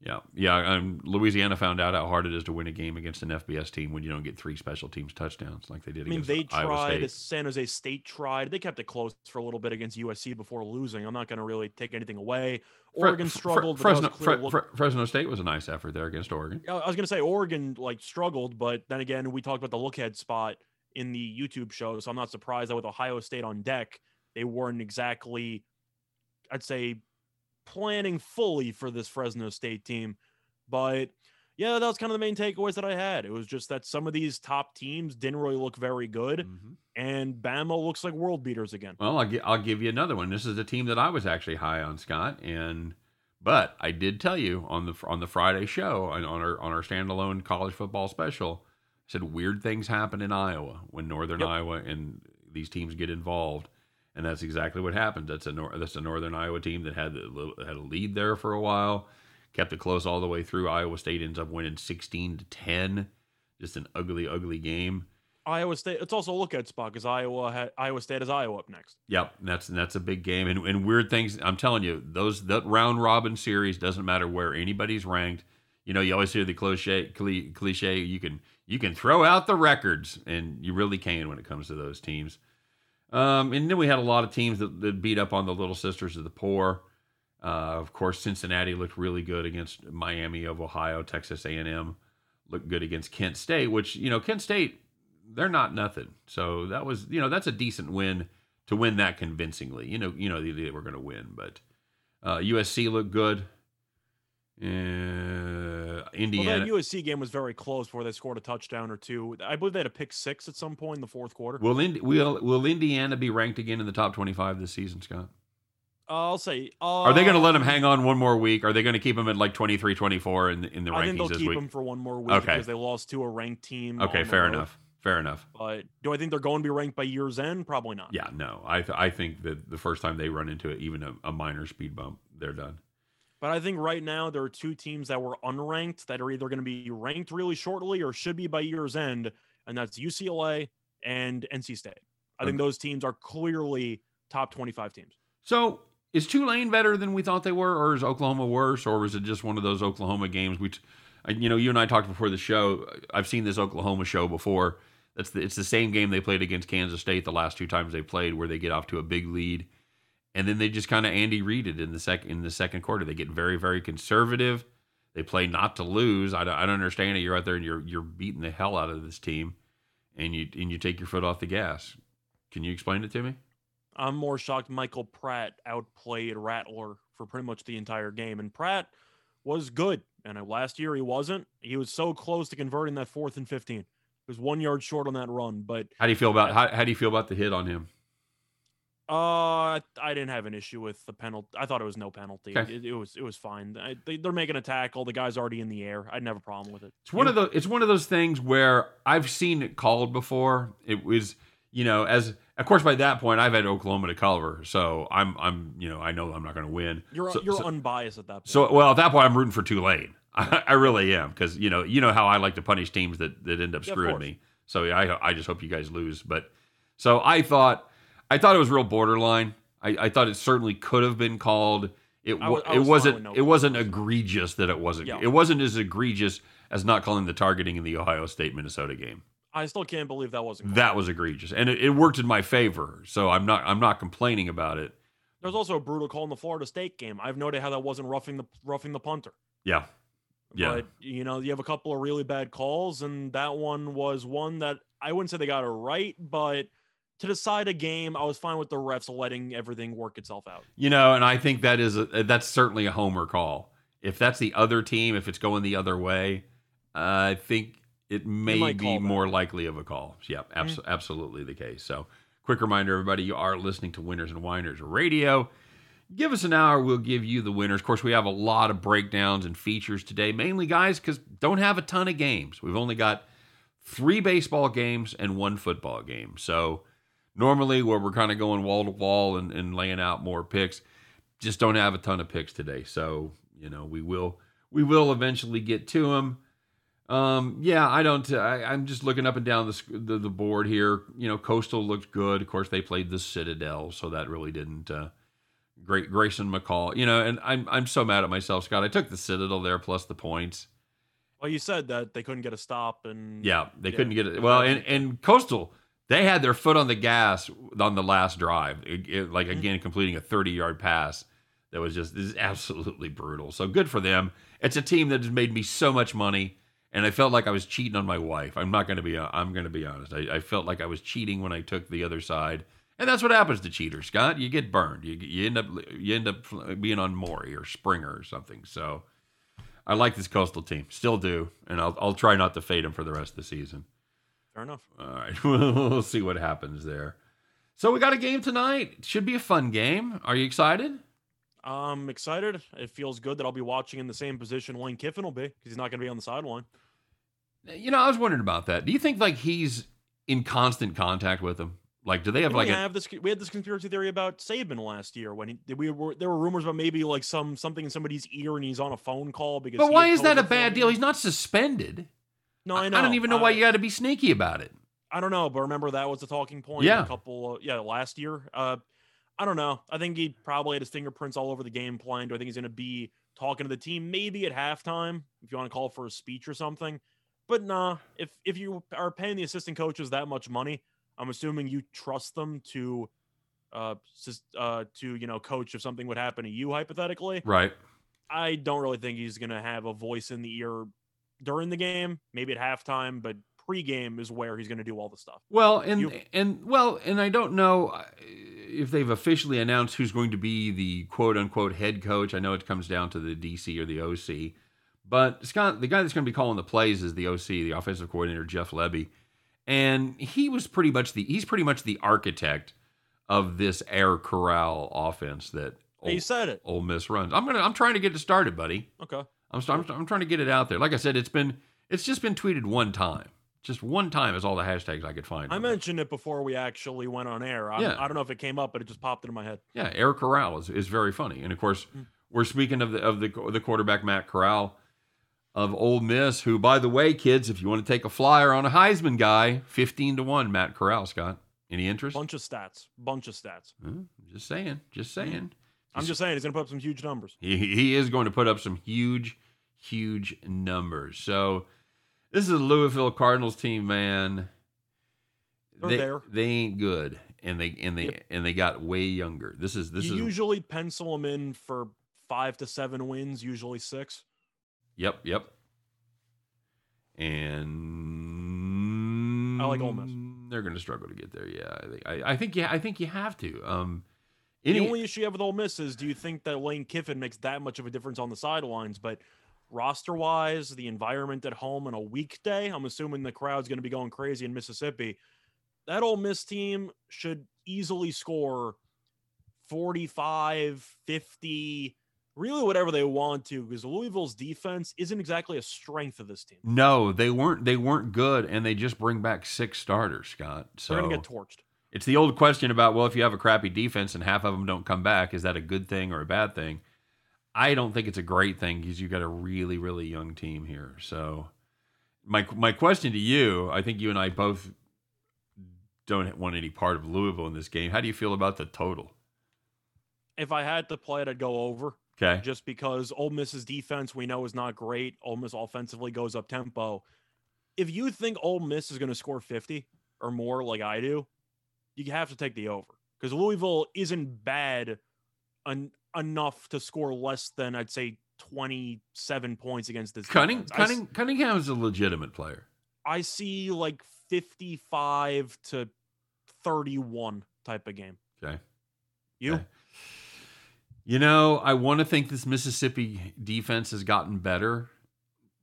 Yeah, yeah. Um, Louisiana found out how hard it is to win a game against an FBS team when you don't get three special teams touchdowns like they did I mean, they tried. San Jose State tried. They kept it close for a little bit against USC before losing. I'm not going to really take anything away. Oregon struggled. but that Fresno, was Fre- Fre- Fresno State was a nice effort there against Oregon. I was going to say Oregon like struggled, but then again, we talked about the look ahead spot in the YouTube show, so I'm not surprised that with Ohio State on deck, they weren't exactly, I'd say, planning fully for this Fresno State team. But yeah, that was kind of the main takeaways that I had. It was just that some of these top teams didn't really look very good, Mhm. and Bama looks like world beaters again. Well, I'll, gi- I'll give you another one. This is a team that I was actually high on, Scott, and but I did tell you on the on the Friday show on on our on our standalone college football special, I said weird things happen in Iowa when Northern Yep. Iowa and these teams get involved, and that's exactly what happened. That's a nor- that's a Northern Iowa team that had the, had a lead there for a while, kept it close all the way through. Iowa State ends up winning sixteen to ten, just an ugly ugly game. Iowa State. It's also a look at spot because Iowa had Iowa State is Iowa up next. Yep, that's that's a big game, and, and weird things. I'm telling you, those that round robin series doesn't matter where anybody's ranked. You know, you always hear the cliche, cliche. You can you can throw out the records, and you really can when it comes to those teams. Um, and then we had a lot of teams that, that beat up on the little sisters of the poor. Uh, of course, Cincinnati looked really good against Miami of Ohio. Texas A&M looked good against Kent State, which you know Kent State they're not nothing. So that was you know that's a decent win to win that convincingly. You know you know they, they were going to win, but uh, USC looked good. Uh, Well, Indiana. that USC game was very close before they scored a touchdown or two. I believe they had a pick six at some point in the fourth quarter. will Indi- will will Indiana be ranked again in the top twenty five this season, Scott? I'll say. Uh, Are they going to let him hang on one more week? Are they going to keep him at like 23, 24 in, in the I think rankings they'll keep week? him for one more week Okay. because they lost to a ranked team. Okay, fair enough. Fair enough. But do I think they're going to be ranked by year's end? Probably not. Yeah, no. I th- I think that the first time they run into it, even a, a minor speed bump, they're done. But I think right now there are two teams that were unranked that are either going to be ranked really shortly or should be by year's end, and that's UCLA and NC State. I think those teams are clearly top 25 teams. So is Tulane better than we thought they were, or is Oklahoma worse, or was it just one of those Oklahoma games? We, t- I- you know, you and I talked before the show. Uh, I've seen this Oklahoma show before. That's the, it's the same game they played against Kansas State the last two times they played, where they get off to a big lead, and then they just kind of Andy Reid it in the second in the second quarter. They get very very conservative. They play not to lose. I don't, I don't understand it. You're out there and you're you're beating the hell out of this team, and you and you take your foot off the gas. Can you explain it to me? I'm more shocked Michael Pratt outplayed Rattler for pretty much the entire game. And Pratt was good. And last year he wasn't. He was so close to converting that fourth and 15. He was one yard short on that run. But How do you feel about how, how do you feel about the hit on him? Uh, I didn't have an issue with the penalty. I thought it was no penalty. Okay. It, it was it was fine. I, they, they're making a tackle. The guy's already in the air. I'd have a problem with it. It's one of those. It's one of those things where I've seen it called before. It was, you know, as of course by that point I've had Oklahoma to cover, so I'm, I'm, you know, I know I'm not going to win. You're so, you're so, unbiased at that point. so, well, at that point I'm rooting for Tulane. I, I really am because you know, you know how I like to punish teams that that end up Yeah, screwing me. So yeah, I, I just hope you guys lose. But so I thought, I thought it was real borderline. I, I thought it certainly could have been called. It I was- I it was fine wasn't no it wasn't egregious that it wasn't. Yeah. It wasn't as egregious as not calling the targeting in the Ohio State Minnesota game. I still can't believe that wasn't. That was egregious, and it, it worked in my favor. So I'm not I'm not complaining about it. There's also a brutal call in the Florida State game. I have noted how that wasn't roughing the roughing the punter. Yeah, yeah. But you know, you have a couple of really bad calls, and that one was one that I wouldn't say they got it right, but to decide a game, I was fine with the refs letting everything work itself out. You know, and I think that is a, uh, that's certainly a homer call. If that's the other team, if it's going the other way, I think it may be more likely of a call. Yeah, mm-hmm. abs- absolutely the case. So, quick reminder, everybody, you are listening to Winners and Whiners Radio. Give us an hour, we'll give you the winners. Of course, we have a lot of breakdowns and features today, mainly guys because don't have a ton of games. We've only got three baseball games and one football game. So normally where we're kind of going wall to wall and, and laying out more picks, just don't have a ton of picks today. So you know we will we will eventually get to them. Um, yeah, I don't. I, I'm just looking up and down the, the the board here. You know, Coastal looked good. Of course, they played the Citadel, so that really didn't. Uh, Great Grayson McCall, you know, and I'm I'm so mad at myself, Scott. I took the Citadel there plus the points. Well, you said that they couldn't get a stop, and Yeah, they Yeah. couldn't get it. Well, and, and Coastal, they had their foot on the gas on the last drive, It- it- like mm-hmm. again completing a 30 yard pass that was just this is absolutely brutal. So good for them. It's a team that has made me so much money, and I felt like I was cheating on my wife. I'm not going to be. I'm going to be honest. I, I felt like I was cheating when I took the other side. And that's what happens to cheaters, Scott. You get burned. You, you end up you end up being on Maury or Springer or something. So I like this coastal team, still do, and I'll I'll try not to fade them for the rest of the season. Fair enough. All right, we'll see what happens there. So we got a game tonight. It should be a fun game. Are you excited? I'm excited. It feels good that I'll be watching in the same position Lane Kiffin will be because he's not going to be on the sideline. You know, I was wondering about that. Do you think like he's in constant contact with them? Like, do they have Didn't like we a, have this. We had this conspiracy theory about Saban last year when he, we were. There were rumors about maybe like some something in somebody's ear and he's on a phone call because. But why is that a bad deal? him. He's not suspended. No, I know. I don't even know why Uh, you got to be sneaky about it. I don't know, but remember that was the talking point. Yeah. a couple. Uh, yeah, last year. Uh, I don't know. I think he probably had his fingerprints all over the game plan. Do I think he's going to be talking to the team maybe at halftime if you want to call for a speech or something? But nah, if if you are paying the assistant coaches that much money, I'm assuming you trust them to, uh, uh, to you know, coach if something would happen to you hypothetically. Right. I don't really think he's going to have a voice in the ear during the game, maybe at halftime, but pregame is where he's going to do all the stuff. Well, and You- and well, and I don't know uh, if they've officially announced who's going to be the quote unquote head coach. I know it comes down to the DC or the OC, but Scott, the guy that's going to be calling the plays is the OC, the offensive coordinator Jeff Lebby, and he was pretty much the he's pretty much the architect of this air corral offense that Hey, you said it. Ole Miss runs. I'm gonna. I'm trying to get it started, buddy. Okay. I'm, I'm I'm trying to get it out there. Like I said, it's been it's just been tweeted one time. Just one time is all the hashtags I could find. I mentioned it before we actually went on air. I, Yeah. I don't know if it came up, but it just popped into my head. Yeah, Air Corral is, is very funny, and of course, Mm. we're speaking of the of the the quarterback Matt Corral of Ole Miss, who, by the way, kids, if you want to take a flyer on a Heisman guy, fifteen to one, Matt Corral. Scott, any interest? Bunch of stats. Bunch of stats. Hmm, just saying, just saying. I'm just saying he's going to put up some huge numbers. He, he is going to put up some huge, huge numbers. So this is a Louisville Cardinals team, man. They're they, there. they ain't good, and they and they Yep. and they got way younger. This is this you is usually pencil them in for five to seven wins, usually six. Yep, yep. And I like Ole Miss. They're going to struggle to get there. Yeah, I I think yeah, I think you have to. Um, The only issue you have with Ole Miss is do you think that Lane Kiffin makes that much of a difference on the sidelines? But roster wise, the environment at home on a weekday, I'm assuming the crowd's going to be going crazy in Mississippi. That Ole Miss team should easily score 45, 50, really whatever they want to, because Louisville's defense isn't exactly a strength of this team. no, they weren't. They weren't good, and they just bring back six starters, Scott. So They're going to get torched. It's the old question about well, if you have a crappy defense and half of them don't come back, is that a good thing or a bad thing? I don't think it's a great thing because you got a really, really young team here. So my my question to you, I think you and I both don't want any part of Louisville in this game. How do you feel about the total? If I had to play it, I'd go over. Okay. just because Ole Miss's defense we know is not great. Ole Miss offensively goes up tempo. If you think Ole Miss is going to score 50 or more like I do, you have to take the over because Louisville isn't bad en- enough to score less than I'd say 27 points against this. Cunning, s- Cunning, Cunningham is a legitimate player. I see like 55 to 31 type of game. Okay. You? Okay. You know, I want to think this Mississippi defense has gotten better.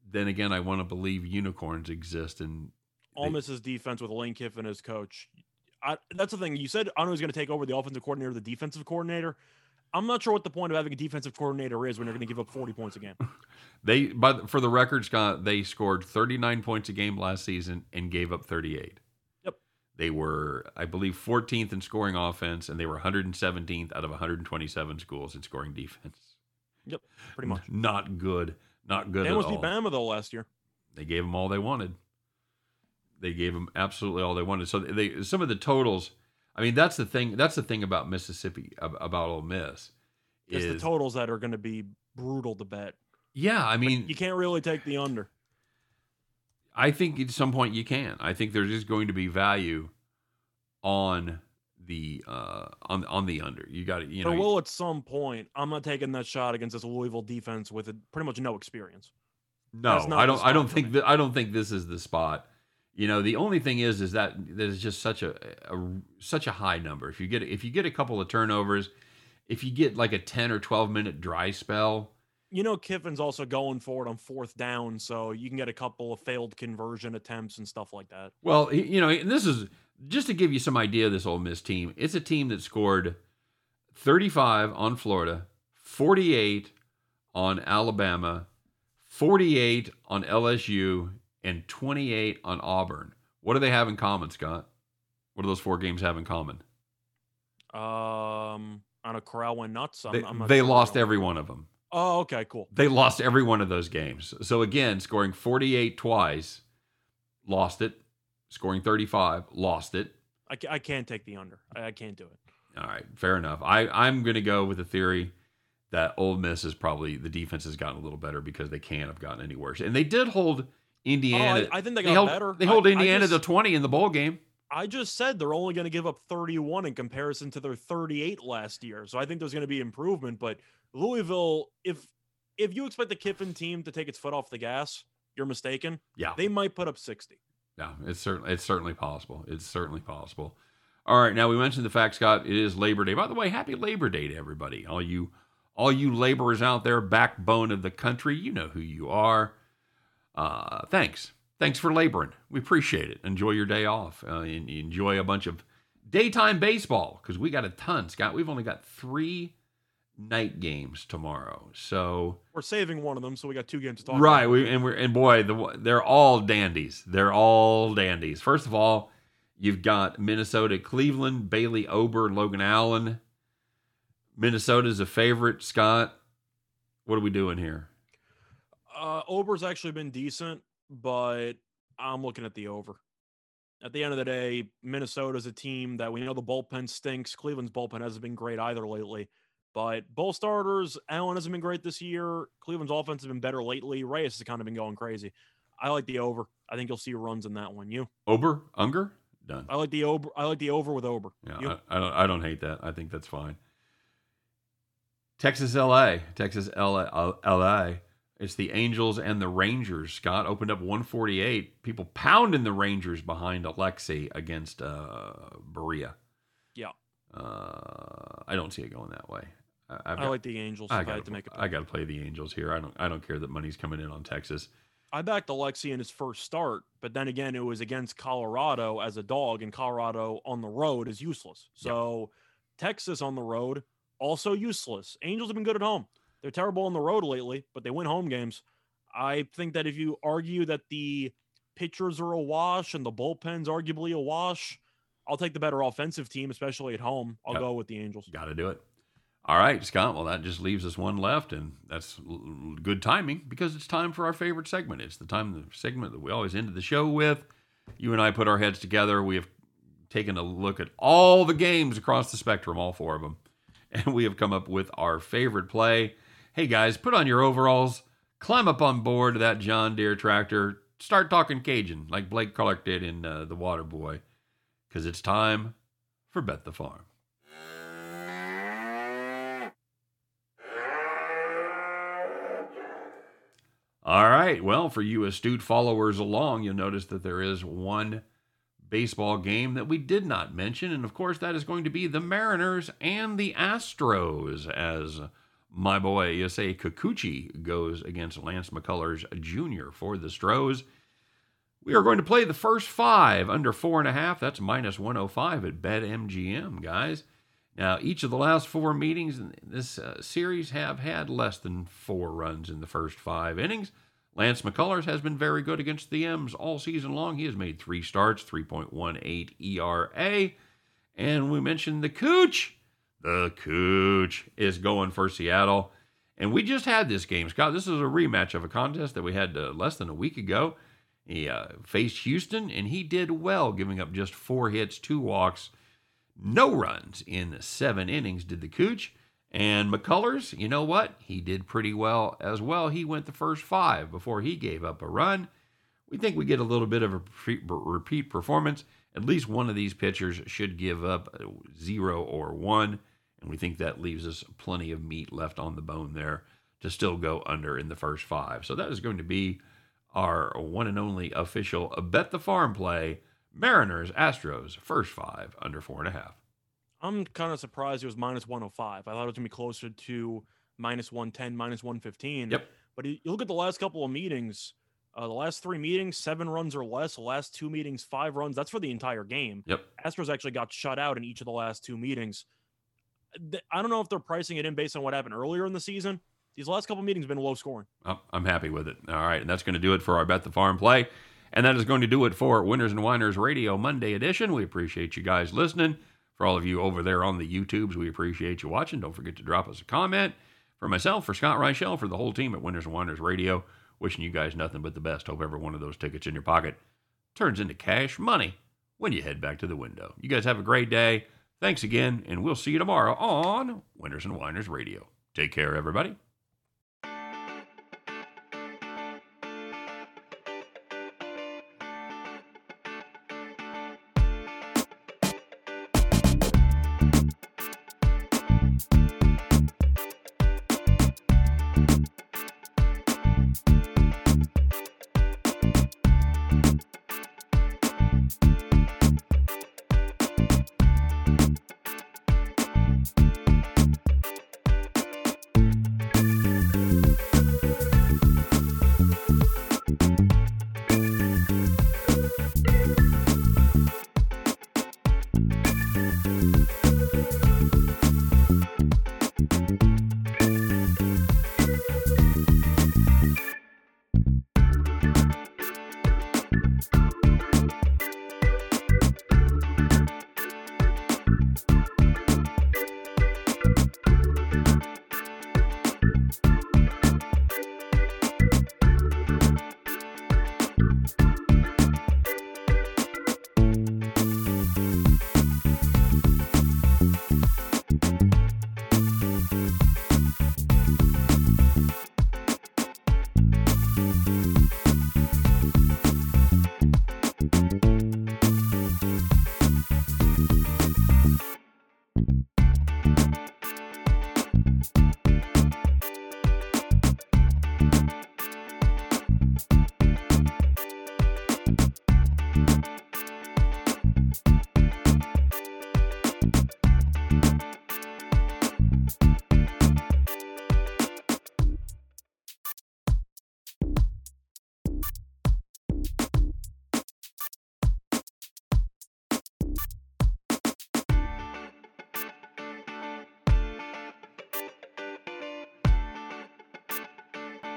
Then again, I want to believe unicorns exist and Ole Miss's defense with Lane Kiffin as coach. I, that's the thing. You said I know he's going to take over the offensive coordinator, the defensive coordinator. I'm not sure what the point of having a defensive coordinator is when you're going to give up 40 points a game. They, but for the record, Scott, they scored 39 points a game last season and gave up 38. Yep. They were, I believe, 14th in scoring offense, and they were 117th out of 127 schools in scoring defense. Yep, pretty much. Not good. Not good They almost beat Bama though last year. They gave them all they wanted. They gave them absolutely all they wanted. So they some of the totals. I mean, that's the thing. That's the thing about Mississippi about Ole Miss. It's the totals that are going to be brutal to bet. yeah, I mean, You can't really take the under. I think at some point you can. I think there's just going to be value on the uh on on the under. You got to you know. there will at some point. I'm not taking that shot against this Louisville defense with a, pretty much no experience. no, I don't. I don't think that. I don't think this is the spot. You know, the only thing is, is that there's just such a, a such a high number. If you get if you get a couple of turnovers, if you get like a ten or twelve minute dry spell, You know, Kiffin's also going for it on fourth down, so you can get a couple of failed conversion attempts and stuff like that. Well, you know, and this is just to give you some idea of this Ole Miss team. It's a team that scored 35 on Florida, 48 on Alabama, 48 on LSU, and 28 on Auburn. What do they have in common, Scott? What do those four games have in common? Um, on a corral went nuts. I'm, They, I'm they sure lost every one of them. Oh, okay, cool. They lost every one of those games. So again, scoring 48 twice, lost it. Scoring 35, lost it. I, I can't take the under. I, I can't do it. All right, fair enough. I, I'm going to go with the theory that Ole Miss is probably the defense has gotten a little better because they can't have gotten any worse. And they did hold Indiana. Oh, I, I think they they, got held, better. They hold I- I Indiana just- to 20 in the bowl game. I just said they're only going to give up 31 in comparison to their 38 last year. So I think there's going to be improvement. But Louisville, if if you expect the Kiffin team to take its foot off the gas, you're mistaken. Yeah, They might put up 60. yeah, it's certainly it's certainly possible. It's certainly possible. All right, now we mentioned the fact, Scott. It is Labor Day. By the way, happy Labor Day to everybody. All you all you laborers out there, backbone of the country. You know who you are. Uh, thanks. Thanks for laboring. We appreciate it. Enjoy your day off. Uh, and enjoy a bunch of daytime baseball because we got a ton, Scott. We've only got three night games tomorrow. So We're saving one of them, so we got two games to talk right, about. we and we're and boy, the they're all dandies. They're all dandies. First of all, you've got Minnesota, Cleveland, Bailey Ober, Logan Allen. Minnesota's a favorite. Scott, what are we doing here? Uh, Ober's actually been decent, but I'm looking at the over. At the end of the day, Minnesota's a team that we know the bullpen stinks. Cleveland's bullpen hasn't been great either lately. But both starters, Allen hasn't been great this year. Cleveland's offense has been better lately. Reyes has kind of been going crazy. I like the over. I think you'll see runs in that one. You? Ober, Unger, done. I like the over. I like the over with Ober. Yeah, You? I, I don't. I don't hate that. I think that's fine. Texas, LA, Texas, LA, LA. It's the Angels and the Rangers. Scott opened up 148. People pounding the Rangers behind Alexy against uh, Barria. Yeah. Uh, I don't see it going that way. I, I've I got, like the Angels. I got to make a I got to play the Angels here. I don't. I don't care that money's coming in on Texas. I backed Alexy in his first start, but then again, it was against Colorado as a dog, and Colorado on the road is useless. So Texas on the road also useless. Angels have been good at home. They're terrible on the road lately, but they win home games. I think that if you argue that the pitchers are a wash and the bullpen's arguably a wash, I'll take the better offensive team, especially at home. I'll Yep. go with the Angels. Got to do it. All right, Scott. Well, that just leaves us one left, and that's l- good timing because it's time for our favorite segment. It's the time, the segment that we always end the show with. You and I put our heads together. We have taken a look at all the games across the spectrum, all four of them, and we have come up with our favorite play. Hey guys, put on your overalls, climb up on board that John Deere tractor, start talking Cajun like Blake Clark did in uh, The Water Boy, because it's time for Bet the Farm. All right. Well, for you astute followers along, you'll notice that there is one baseball game that we did not mention. And of course, that is going to be the Mariners and the Astros as my boy Yusei Kikuchi goes against Lance McCullers Jr. for the Stros. We are going to play the first five under four and a half. That's minus 105 at BetMGM, guys. Now, each of the last four meetings in this uh, series have had less than four runs in the first five innings. Lance McCullers has been very good against the M's all season long. He has made three starts, 3.18 ERA. And we mentioned the Cooch. The Cooch is going for Seattle. And we just had this game, Scott. This is a rematch of a contest that we had uh, less than a week ago. He uh, faced Houston, and he did well, giving up just four hits, two walks, no runs in seven innings, did the Cooch. And McCullers, you know what? He did pretty well as well. He went the first five before he gave up a run. We think we get a little bit of a repeat performance. At least one of these pitchers should give up zero or one. And we think that leaves us plenty of meat left on the bone there to still go under in the first five. So that is going to be our one and only official Bet the Farm play Mariners, Astros, first five under four and a half. I'm kind of surprised it was minus 105. I thought it was going to be closer to minus 110, minus 115. Yep. But you look at the last couple of meetings, uh, the last three meetings, seven runs or less. The last two meetings, five runs. That's for the entire game. Yep. Astros actually got shut out in each of the last two meetings. I don't know if they're pricing it in based on what happened earlier in the season. These last couple meetings have been low scoring. Oh, I'm happy with it. All right, and that's going to do it for our Bet the Farm play. And that is going to do it for Winners and Whiners Radio Monday edition. We appreciate you guys listening. For all of you over there on the YouTubes, we appreciate you watching. Don't forget to drop us a comment. For myself, for Scott Reichel, for the whole team at Winners and Whiners Radio, wishing you guys nothing but the best. Hope every one of those tickets in your pocket turns into cash money when you head back to the window. You guys have a great day. Thanks again, and we'll see you tomorrow on Winners and Whiners Radio. Take care, everybody.